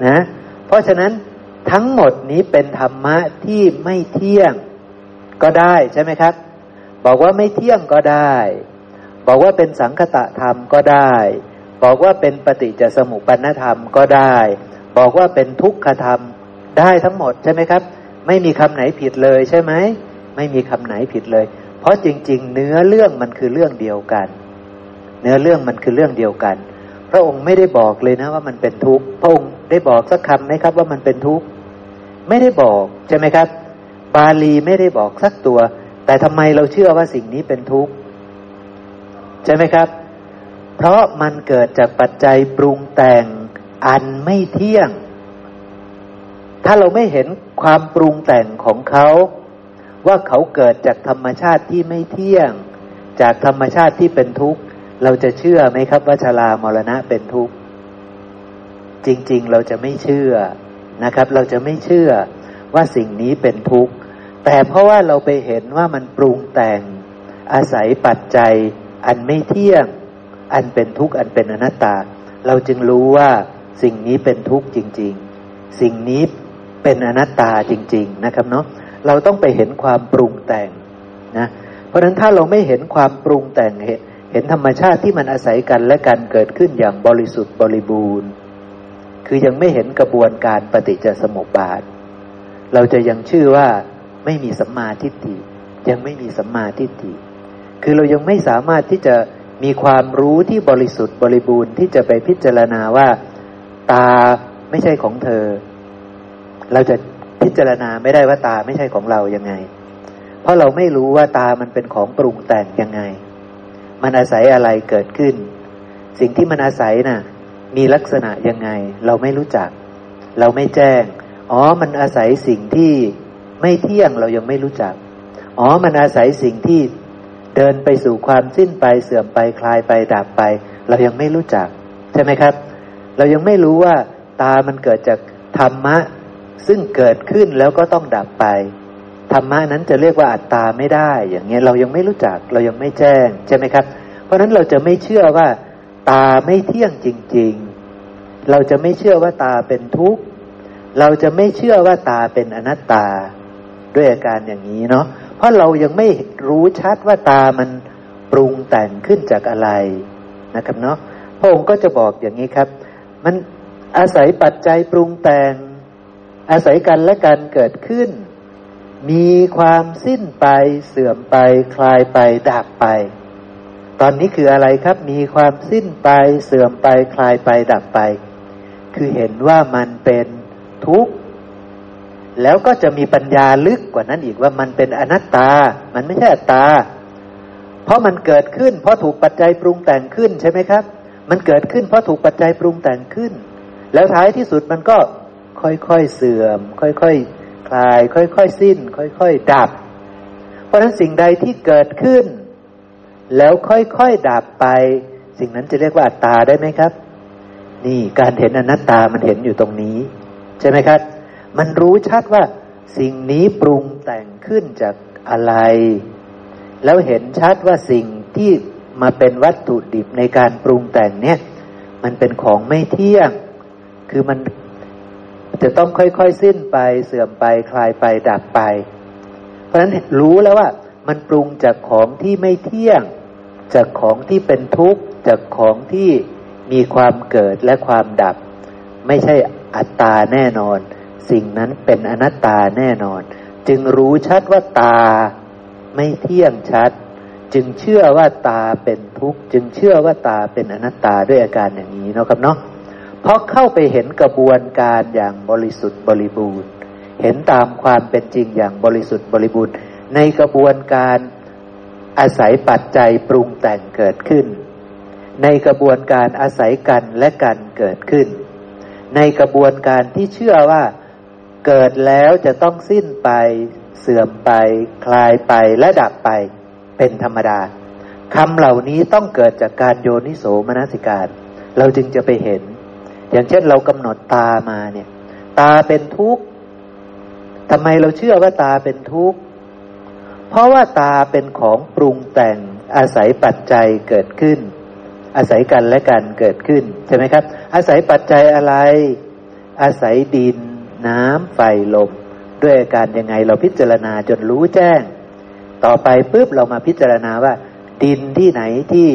นะเพราะฉะนั้นทั้งหมดนี้เป็นธรรมะที่ไม่เที่ยงก็ได้ใช่ไหมครับ บอกว่าไม่เที่ยงก็ได้ บอกว่าเป็นสังคตะธรรมก็ได้ บอกว่าเป็นปฏิจจสมุปปนธรรมก็ได้ บอกว่าเป็นทุกขธรรมได้ทั้งหมดใช่ไหมครับ ไม่มีคำไหนผิดเลยใช่ไหมไม่มีคำไหนผิดเลย เพราะจริง ๆ เนื้อเรื่องมันคือเรื่องเดียวกัน เนื้อเรื่องมันคือเรื่องเดียวกัน พระองค์ไม่ได้บอกเลยนะว่ามันเป็นทุกข์พระองค์ได้บอกสักคำไหมครับว่ามันเป็นทุกข์ไม่ได้บอกใช่ไหมครับ บาลีไม่ได้บอกสักตัว แต่ทำไมเราเชื่อว่าสิ่งนี้เป็นทุกข์ใช่ไหมครับ เพราะมันเกิดจากปัจจัยปรุงแต่งอันไม่เที่ยง ถ้าเราไม่เห็น ความปรุงแต่งของเขา ว่าเขาเกิดจากธรรมชาติที่ไม่เที่ยง จากธรรมชาติที่เป็นทุกข์ เราจะเชื่อไหมครับว่าชรามรณะเป็นทุกข์ จริง ๆ เราจะไม่เชื่อนะครับ เราจะไม่เชื่อว่าสิ่งนี้เป็นทุกข์ แต่เพราะว่าเราไปเห็นว่ามันปรุงแต่ง อาศัยปัจจัย อันไม่เที่ยง อันเป็นทุกข์ อันเป็นอนัตตา เราจึงรู้ว่าสิ่งนี้เป็นทุกข์จริง ๆ สิ่งนี้ เป็นอนัตตาจริง ๆนะครับเนาะเราต้องไปเห็นความปรุงแต่งนะเพราะฉะนั้นถ้าเราไม่เห็นความปรุงแต่งเห็นเห็นธรรมชาติที่มันอาศัยกันและกันเกิดขึ้นอย่างบริสุทธิ์บริบูรณ์ คือยังไม่เห็นกระบวนการปฏิจจสมุปบาท เราจะยังชื่อว่าไม่มีสัมมาทิฏฐิยังไม่มีสัมมาทิฏฐิคือเรายังไม่สามารถที่จะมีความรู้ที่บริสุทธิ์บริบูรณ์ที่จะไปพิจารณาว่า ตาไม่ใช่ของเธอ เราจะพิจารณาไม่ได้ว่าตาไม่ใช่ของเรายังไง เพราะเราไม่รู้ว่าตามันเป็นของปรุงแต่งยังไง มันอาศัยอะไรเกิดขึ้น สิ่งที่มันอาศัยนะ่ะ มีลักษณะยังไง เราไม่รู้จัก เราไม่แจ้ง อ๋อ มันอาศัยสิ่งที่ไม่เที่ยงเรายังไม่รู้จัก อ๋อ มันอาศัยสิ่งที่เดินไปสู่ความสิ้นไปเสื่อมไปคลายไปดับไป เรายังไม่รู้จัก ใช่ไหมครับ เรายังไม่รู้ว่าตามันเกิดจากธรรมะ ซึ่งเกิดขึ้นแล้วก็ต้องดับไปธรรมะนั้นจะเรียกว่าอัตตาไม่ได้ อย่างเงี้ยเรายังไม่รู้จักเรายังไม่แจ้งใช่ไหมครับ เพราะฉะนั้นเราจะไม่เชื่อว่า ตาไม่เที่ยงจริง ๆ เราจะไม่เชื่อว่าตาเป็นทุกข์เราจะไม่เชื่อว่าตาเป็นอนัตตา ด้วยอาการอย่างนี้เนาะเพราะเรายังไม่รู้ชัดว่าตามันปรุงแต่งขึ้นจากอะไรนะครับเนาะพระองค์ก็จะบอกอย่างนี้ครับ มันอาศัยปัจจัยปรุงแต่ง อาศัยกันและกันเกิดขึ้น มีความสิ้นไปเสื่อมไป คลายไปดับไป ตอนนี้คืออะไรครับ มีความสิ้นไปเสื่อมไป คลายไปดับไป คือเห็นว่ามันเป็นทุกข์แล้วก็จะมีปัญญาลึกกว่านั้นอีกว่ามันเป็นอนัตตา มันไม่ใช่อัตตา เพราะมันเกิดขึ้น เพราะถูกปัจจัยปรุงแต่งขึ้นใช่ไหมครับ มันเกิดขึ้นเพราะถูกปัจจัยปรุงแต่งขึ้น แล้วท้ายที่สุดมันก็ ค่อยๆเสื่อม ค่อยๆคคลาย ค่อยๆสิ้น ค่อยๆดับ เพราะฉะนั้นสิ่งใดที่เกิดขึ้น แล้วค่อยๆดับไป สิ่งนั้นจะเรียกว่าอัตตาได้ไหมครับ นี่การเห็นอนัตตามันเห็นอยู่ตรงนี้ ใช่ไหมครับ มันรู้ชัดว่าสิ่งนี้ปรุงแต่งขึ้นจากอะไร แล้วเห็นชัดว่าสิ่งที่มาเป็นวัตถุดิบในการปรุงแต่งเนี่ย มันเป็นของไม่เที่ยง คือมัน จะต้องค่อยๆสิ้นไปเสื่อมไปคลายไปดับไป เพราะฉะนั้นรู้แล้วว่า มันปรุงจากของที่ไม่เที่ยง จากของที่เป็นทุกข์จากของที่มีความเกิดและความดับ ไม่ใช่อัตตาแน่นอน สิ่งนั้นเป็นอนัตตาแน่นอน จึงรู้ชัดว่าตาไม่เที่ยงชัด จึงเชื่อว่าตาเป็นทุกข์ จึงเชื่อว่าตาเป็นอนัตตาด้วยอาการอย่างนี้เนาะครับเนาะ เพราะเข้าไปเห็นกระบวนการอย่างบริสุทธิ์บริบูรณ์ เห็นตามความเป็นจริงอย่างบริสุทธิ์บริบูรณ์ ในกระบวนการอาศัยปัจจัยปรุงแต่งเกิดขึ้น ในกระบวนการอาศัยกันและกันเกิดขึ้น ในกระบวนการที่เชื่อว่าเกิดแล้วจะต้องสิ้นไป เสื่อมไป คลายไปและดับไปเป็นธรรมดาคำเหล่านี้ต้องเกิดจากการโยนิโสมนสิการ เราจึงจะไปเห็น อย่างเช่นเรากำหนดตามาเนี่ย ตาเป็นทุกข์ทำไมเราเชื่อว่าตาเป็นทุกข์ เพราะว่าตาเป็นของปรุงแต่งอาศัยปัจจัยเกิดขึ้น อาศัยกันและกันเกิดขึ้นใช่ไหมครับ อาศัยปัจจัยอะไร อาศัยดิน น้ำไฟลม ด้วยอาการยังไงเราพิจารณาจนรู้แจ้ง ต่อไปปุ๊บเรามาพิจารณาว่า ดินที่ไหนที่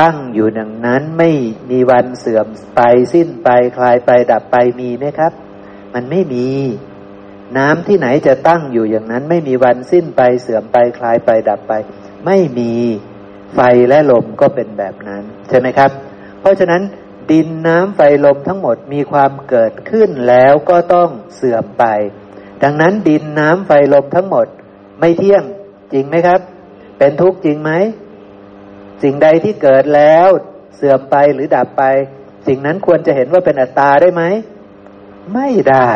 ตั้งอยู่ดังนั้นไม่มีวันเสื่อมไปสิ้นไปคลายไปดับไปมีไหมครับ มันไม่มี น้ำที่ไหนจะตั้งอยู่อย่างนั้น ไม่มีวันสิ้นไปเสื่อมไปคลายไปดับไป ไม่มีไฟและลมก็เป็นแบบนั้น ใช่ไหมครับ เพราะฉะนั้นดินน้ำไฟลมทั้งหมดมีความเกิดขึ้นแล้วก็ต้องเสื่อมไป ดังนั้นดินน้ำไฟลมทั้งหมดไม่เที่ยงจริงไหมครับ เป็นทุกข์จริงไหม สิ่งใดที่เกิดแล้วเสื่อมไปหรือดับไป สิ่งนั้นควรจะเห็นว่าเป็นอัตตาได้ไหม ไม่ได้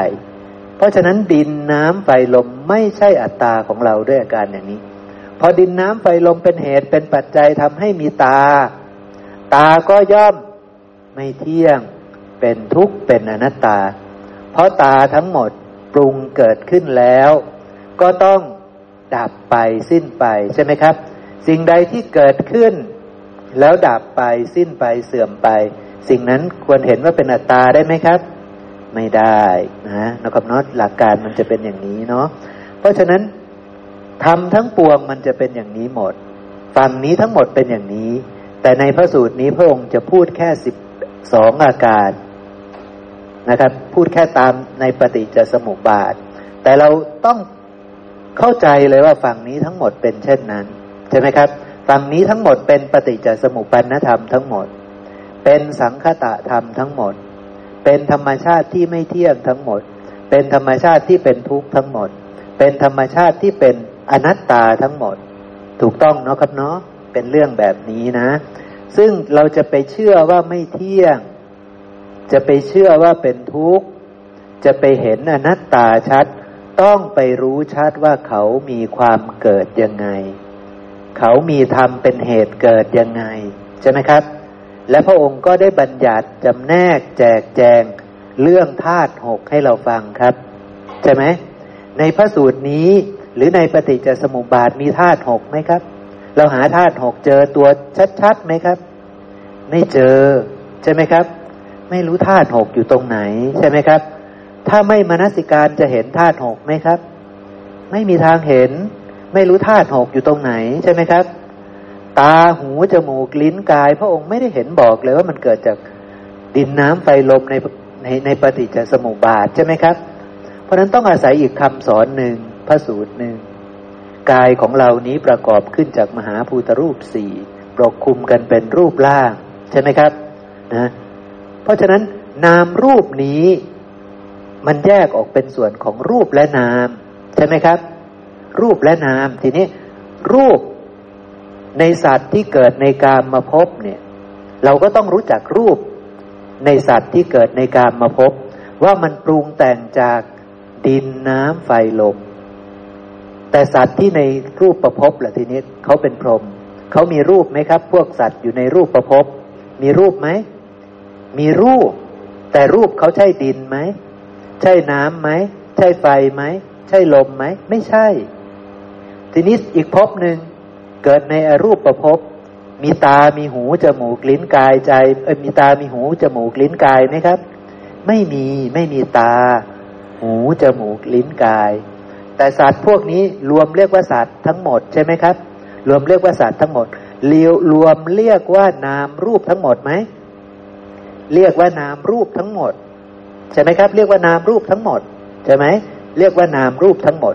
เพราะฉะนั้นดินน้ำไฟลมไม่ใช่อัตตาของเราด้วยอาการอย่างนี้ พอดินน้ำไฟลมเป็นเหตุเป็นปัจจัยทำให้มีตา ตาก็ย่อมไม่เที่ยงเป็นทุกข์เป็นอนัตตา เพราะตาทั้งหมดปรุงเกิดขึ้นแล้ว ก็ต้องดับไปสิ้นไปใช่ไหมครับ สิ่งใดที่เกิดขึ้น แล้วดับไปสิ้นไปเสื่อมไป สิ่งนั้นควรเห็นว่าเป็นอัตตาได้ไหมครับ ไม่ได้นะนะครับเนาะหลักการมันจะเป็นอย่างนี้เนาะเพราะฉะนั้นทำทั้งปวงมันจะเป็นอย่างนี้หมด ฝั่งนี้ทั้งหมดเป็นอย่างนี้ แต่ในพระสูตรนี้พระองค์จะพูดแค่สิบสองอาการนะครับ พูดแค่ตามในปฏิจจสมุปบาท แต่เราต้องเข้าใจเลยว่าฝั่งนี้ทั้งหมดเป็นเช่นนั้น ใช่ไหมครับฝั่งนี้ทั้งหมดเป็นปฏิจจสมุปปนธรรมทั้งหมด เป็นสังคตะธรรมทั้งหมด เป็นธรรมชาติที่ไม่เที่ยงทั้งหมด เป็นธรรมชาติที่เป็นทุกข์ทั้งหมด เป็นธรรมชาติที่เป็นอนัตตาทั้งหมด ถูกต้องเนาะครับเนาะเป็นเรื่องแบบนี้นะ ซึ่งเราจะไปเชื่อว่าไม่เที่ยง จะไปเชื่อว่าเป็นทุกข์จะไปเห็นอนัตตาชัด ต้องไปรู้ชัดว่าเขามีความเกิดยังไง เขามีธรรมเป็นเหตุเกิดยังไงใช่ไหมครับ และพระองค์ก็ได้บัญญัติจำแนกแจกแจงเรื่องธาตุหกให้เราฟังครับ ใช่ไหมในพระสูตรนี้หรือในปฏิจจสมุปบาทมีธาตุหกไหมครับ เราหาธาตุหกเจอตัวชัดๆไหมครับ ไม่เจอใช่ไหมครับ ไม่รู้ธาตุหกอยู่ตรงไหนใช่ไหมครับ ถ้าไม่มนสิการจะเห็นธาตุหกไหมครับ ไม่มีทางเห็น ไม่รู้ธาตุหกอยู่ตรงไหนใช่ไหมครับ ตาหูจมูกลิ้นกาย พระองค์ไม่ได้เห็นบอกเลยว่ามันเกิดจากดินน้ำไฟลมในในในปฏิจจสมุปบาทใช่ไหมครับ เพราะนั้นต้องอาศัยอีกคำสอนหนึ่งพระสูตรหนึ่งกายของเรานี้ประกอบขึ้นจากมหาภูตรูปสี่ปกคลุมกันเป็นรูปร่าง ใช่ไหมครับนะเพราะฉะนั้นนามรูปนี้มันแยกออกเป็นส่วนของรูปและนาม ใช่ไหมครับ รูปและนาม ทีนี้รูปในสัตว์ที่เกิดในกามมาพบเนี่ย เราก็ต้องรู้จักรูปในสัตว์ที่เกิดในการมาพบ ว่ามันปรุงแต่งจากดินน้ำไฟลมแต่สัตว์ที่ในรูปประพบแหละทีนี้เขาเป็นพรหมเขามีรูปไหมครับ พวกสัตว์อยู่ในรูปประพบ มีรูปไหม มีรูป แต่รูปเขาใช่ดินไหม ใช่น้ำไหม ใช่ไฟไหม ใช่ลมไหม ไม่ใช่ ทีนี้อีกภพหนึ่งเกิดในอรูปประพบมีตามีหูจมูกลิ้นกายใจเออมีตามีหูจมูกลิ้นกายไหมครับ ไม่มีไม่มีตา หูจมูกลิ้นกาย แต่สัตว์พวกนี้รวมเรียกว่าสัตว์ทั้งหมดใช่ไหมครับ รวมเรียกว่าสัตว์ทั้งหมดเลียวรวมเรียกว่านามรูปทั้งหมดไหมเรียกว่านามรูปทั้งหมดใช่ไหมครับ เรียกว่านามรูปทั้งหมดใช่ไหมเรียกว่านามรูปทั้งหมด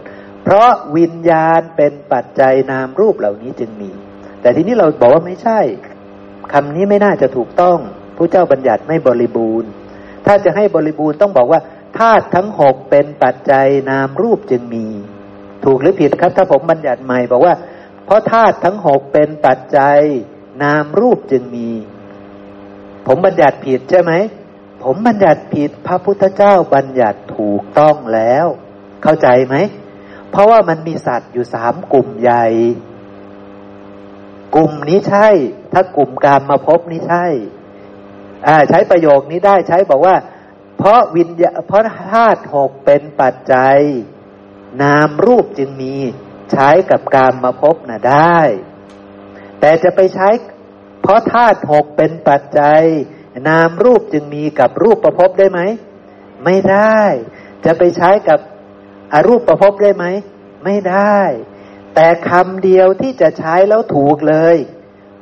เพราะวิญญาณเป็นปัจจัยนามรูปเหล่านี้จึงมี แต่ทีนี้เราบอกว่าไม่ใช่คำนี้ไม่น่าจะถูกต้องผู้เจ้าบัญญัติไม่บริบูรณ์ ถ้าจะให้บริบูรณ์ต้องบอกว่าธาตุทั้งหกเป็นปัจจัยนามรูปจึงมี ถูกหรือผิดครับ ถ้าผมบัญญัติใหม่บอกว่า เพราะธาตุทั้งหกเป็นปัจจัยนามรูปจึงมี ผมบัญญัติผิดใช่ไหมผมบัญญัติผิดพระพุทธเจ้าบัญญัติถูกต้องแล้ว เข้าใจไหม เพราะว่ามันมีสัตว์อยู่สามกลุ่มใหญ่ กลุ่มนี้ใช่ ถ้ากลุ่มการมาพบนี้ใช่ อ่า ใช้ประโยคนี้ได้ใช้บอกว่า เพราะวิญญาเพราะธาตุหกเป็นปัจจัย นามรูปจึงมีใช้กับการมาพบน่ะได้ แต่จะไปใช้ เพราะธาตุหกเป็นปัจจัย นามรูปจึงมีกับรูปประพบได้ไหม ไม่ได้ จะไปใช้กับ อรูปประพบได้ไหม ไม่ได้ แต่คำเดียวที่จะใช้แล้วถูกเลย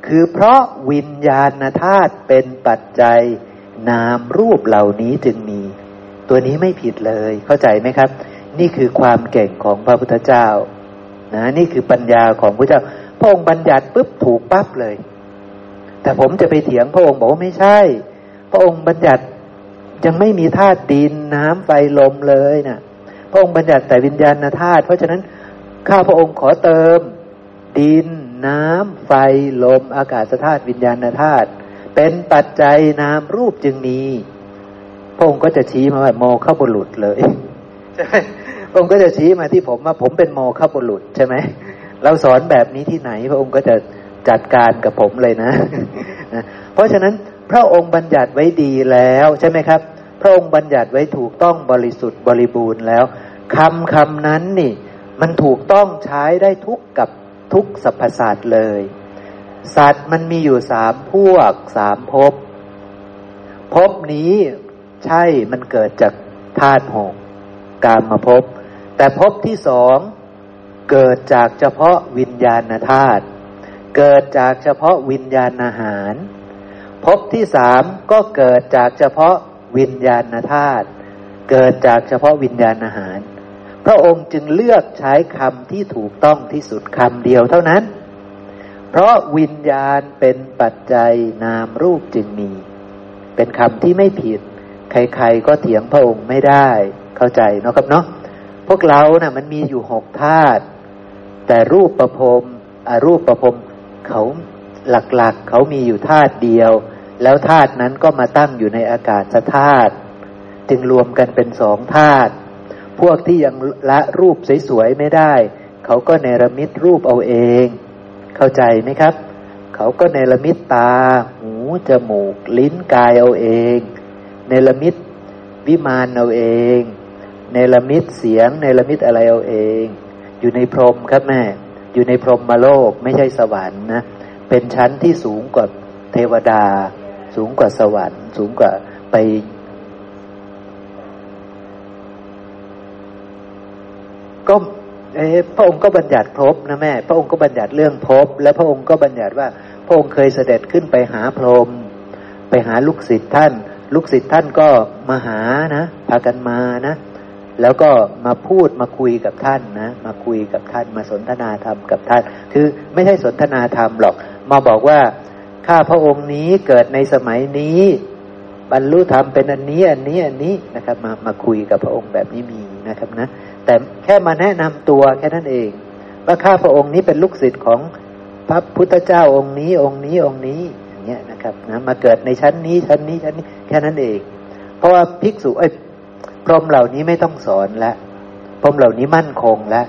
คือเพราะวิญญาณธาตุเป็นปัจจัย นามรูปเหล่านี้จึงมี ตัวนี้ไม่ผิดเลย เข้าใจไหมครับ นี่คือความเก่งของพระพุทธเจ้านะนี่คือปัญญาของพระเจ้า พระองค์บัญญัติปุ๊บถูกปั๊บเลย แต่ผมจะไปเถียงพระองค์บอกว่าไม่ใช่ พระองค์บัญญัติยังไม่มีธาตุดินน้ำไฟลมเลยนะ่ะ ระองค์บัญญัติแต่วิญญาณธาตุเพราะฉะนั้นข้าพระองค์ขอเติม ดิน น้ำ ไฟ ลม อากาศธาตุวิญญาณธาตุเป็นปัจจัยนามรูปจึงมี พระองค์ก็จะชี้มาว่าโมฆะบุรุษเลยใช่ไหมพระองค์ก็จะชี้มาที่ผมว่าผมเป็นโมฆะบุรุษใช่ไหมเราสอนแบบนี้ที่ไหน พระองค์ก็จะจัดการกับผมเลยนะ เพราะฉะนั้นพระองค์บัญญัติไว้ดีแล้วใช่ไหมครับ ระองค์บัญญัติไว้ถูกต้องบริสุทธิ์บริบูรณ์แล้วคำคำนั้นนี่ มันถูกต้องใช้ได้ทุกกับทุกสรรพสัตว์เลย สัตว์มันมีอยู่สามพวกสามภพภพนี้ใช่มันเกิดจากธาตุหกการมาพบแต่ภพที่สองเกิดจากเฉพาะวิญญาณธาตุเกิดจากเฉพาะวิญญาณอาหารภพที่สามก็เกิดจากเฉพาะ วิญญาณธาตุเกิดจากเฉพาะวิญญาณอาหาร พระองค์จึงเลือกใช้คำที่ถูกต้องที่สุดคำเดียวเท่านั้น เพราะวิญญาณเป็นปัจจัยนามรูปจึงมี เป็นคำที่ไม่ผิด ใครๆก็เถียงพระองค์ไม่ได้ เข้าใจเนาะครับเนาะพวกเรานะ่ะมันมีอยู่หกธาตุแต่รูปประพรมอรูปประพรมเขาหลักๆ เขามีอยู่ธาตุเดียว แล้วธาตุนั้นก็มาตั้งอยู่ในอากาศธาตุจึงรวมกันเป็นสองธาตุพวกที่ยังละรูปสวยๆไม่ได้ เขาก็เนรมิตรูปเอาเอง เข้าใจไหมครับ เขาก็เนรมิตตา หูจมูก ลิ้นกายเอาเอง เนรมิตวิมานเอาเอง เนรมิตเสียง เนรมิตอะไรเอาเอง อยู่ในพรมครับแม่ อยู่ในพรหมโลกไม่ใช่สวรรค์นะ เป็นชั้นที่สูงกว่าเทวดา สูงกว่าสวรรค์ สูงกว่าไปก็เอพระองค์ก็บัญญัติพบนะแม่ พระองค์ก็บัญญัติเรื่องพบและพระองค์ก็บัญญัติว่า พระองค์เคยเสด็จขึ้นไปหาพรหมไปหาลูกศิษย์ท่าน ลูกศิษย์ท่านก็มาหานะพากันมานะ แล้วก็มาพูดมาคุยกับท่านนะ มาคุยกับท่านมาสนทนาธรรมกับท่าน คือไม่ใช่สนทนาธรรมหรอก มาบอกว่า ข้าพระองค์นี้เกิดในสมัยนี้ บรรลุธรรมเป็นอันนี้อันนี้อันนี้นะครับ มามาคุยกับพระองค์แบบนี้มีนะครับนะ แต่แค่มาแนะนำตัวแค่นั้นเอง ว่าข้าพระองค์นี้เป็นลูกศิษย์ของพระพุทธเจ้าองค์นี้องค์นี้องค์นี้อย่างเงี้ยนะครับนะมาเกิดในชั้นนี้ชั้นนี้ชั้นนี้แค่นั้นเอง เพราะว่าภิกษุไอ้พรหมเหล่านี้ไม่ต้องสอนละพรหมเหล่านี้มั่นคงแล้ว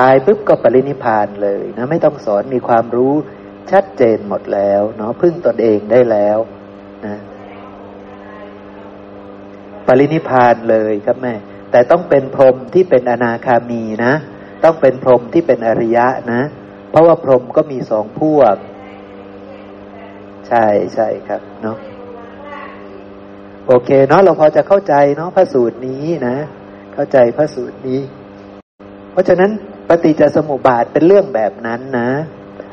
ตายปุ๊บก็ปรินิพานเลยนะไม่ต้องสอนมีความรู้ ชัดเจนหมดแล้วเนาะพึ่งตนเองได้แล้วนะปรินิพานเลยครับแม่ แต่ต้องเป็นพรหมที่เป็นอนาคามีนะ ต้องเป็นพรหมที่เป็นอริยะนะ เพราะว่าพรหมก็มีสองพวก ใช่ใช่ครับเนาะโอเคเนาะเราพอจะเข้าใจเนาะพระสูตรนี้นะ เข้าใจพระสูตรนี้ เพราะฉะนั้นปฏิจจสมุปบาทเป็นเรื่องแบบนั้นนะ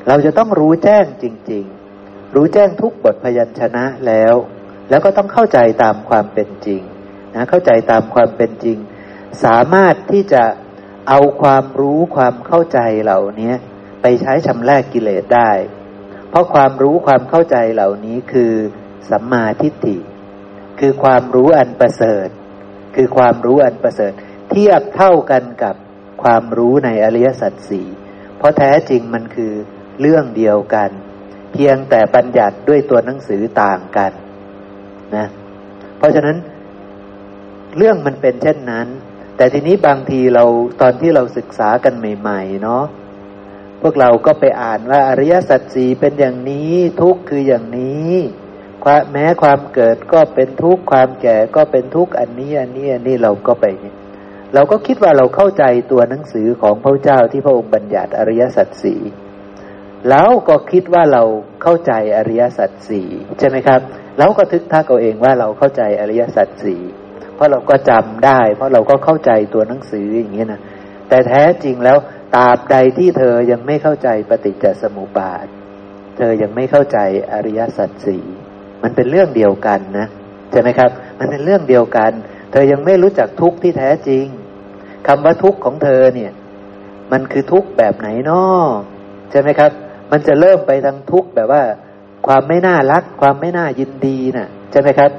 เราจะต้องรู้แจ้งจริง ๆ รู้แจ้งทุกบทพยัญชนะแล้ว แล้วก็ต้องเข้าใจตามความเป็นจริงนะเข้าใจตามความเป็นจริง สามารถที่จะเอาความรู้ความเข้าใจเหล่านี้ไปใช้ชำระกกิเลสได้ เพราะความรู้ความเข้าใจเหล่านี้คือสัมมาทิฏฐิ คือความรู้อันประเสริฐ คือความรู้อันประเสริฐ เทียบเท่ากันกับความรู้ในอริยสัจสี่เพราะแท้จริงมันคือ เรื่องเดียวกัน เพียงแต่บัญญัติด้วยตัวหนังสือต่างกันนะเพราะฉะนั้น เรื่องมันเป็นเช่นนั้น แต่ทีนี้บางทีเราตอนที่เราศึกษากันใหม่ ๆ เนาะพวกเราก็ไปอ่านว่าอริยสัจสีเป็นอย่างนี้ทุกคืออย่างนี้แม้ความเกิดก็เป็นทุกข์ความแก่ก็เป็นทุกข์อันนี้อันนี้อันนี้เราก็ไปเราก็คิดว่าเราเข้าใจตัวหนังสือของพระเจ้าที่พระองค์บัญญัติอริยสัจสี่ แล้วก็คิดว่าเราเข้าใจอริยสัจสี่ใช่ไหมครับ แล้วก็ทึกทักเอาเองว่าเราเข้าใจอริยสัจสี่เพราะเราก็จำได้ เพราะเราก็เข้าใจตัวหนังสืออย่างนี้นะแต่แท้จริงแล้วตราบใดที่เธอยังไม่เข้าใจปฏิจจสมุปบาท เธอยังไม่เข้าใจอริยสัจสี่มันเป็นเรื่องเดียวกันนะใช่ไหมครับ มันเป็นเรื่องเดียวกัน เธอยังไม่รู้จักทุกข์ที่แท้จริงคำว่าทุกข์ของเธอเนี่ย มันคือทุกข์แบบไหนนาะใช่ไหมครับ มันจะเริ่มไปทางทุกข์แบบว่า ความไม่น่ารัก ความไม่น่ายินดีนะ่ะใช่ไหมครับ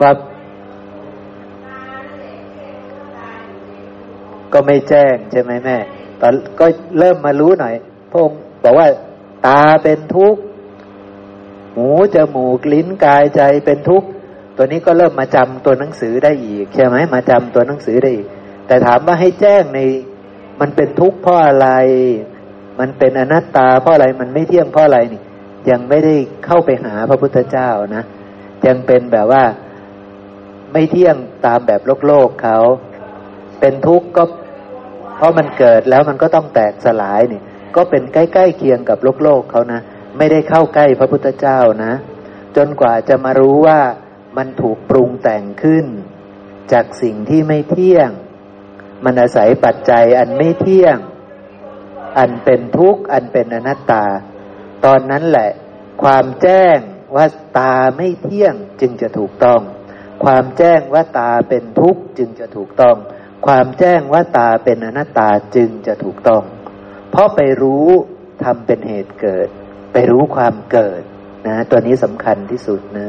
ความก็ไม่แจ้งใช่ไหมแม่ตอนก็เริ่มมารู้หน่อยพระองค์บอกว่าตาเป็นทุกข์หูจมูกลิ้นกายใจเป็นทุกข์ตัวนี้ก็เริ่มมาจำตัวหนังสือได้อีก ใช่ไหมมาจำตัวหนังสือได้อีก แต่ถามว่าให้แจ้งในมันเป็นทุกข์เพราะอะไร มันเป็นอนัตตาเพราะอะไรมันไม่เที่ยงเพราะอะไรนี่ ยังไม่ได้เข้าไปหาพระพุทธเจ้านะ ยังเป็นแบบว่าไม่เที่ยงตามแบบโลกโลกเขาเป็นทุกข์ก็เพราะมันเกิดแล้วมันก็ต้องแตกสลายนี่ ก็เป็นใกล้ๆเคียงกับโลกโลกเขานะ ไม่ได้เข้าใกล้พระพุทธเจ้านะ จนกว่าจะมารู้ว่ามันถูกปรุงแต่งขึ้น จากสิ่งที่ไม่เที่ยง มันอาศัยปัจจัยอันไม่เที่ยง อันเป็นทุกข์อันเป็นอนัตตา ตอนนั้นแหละ ความแจ้งว่าตาไม่เที่ยงจึงจะถูกต้อง ความแจ้งว่าตาเป็นทุกข์จึงจะถูกต้อง ความแจ้งว่าตาเป็นอนัตตาจึงจะถูกต้อง เพราะไปรู้ทำเป็นเหตุเกิด ไปรู้ความเกิดนะ ตัวนี้สำคัญที่สุดนะ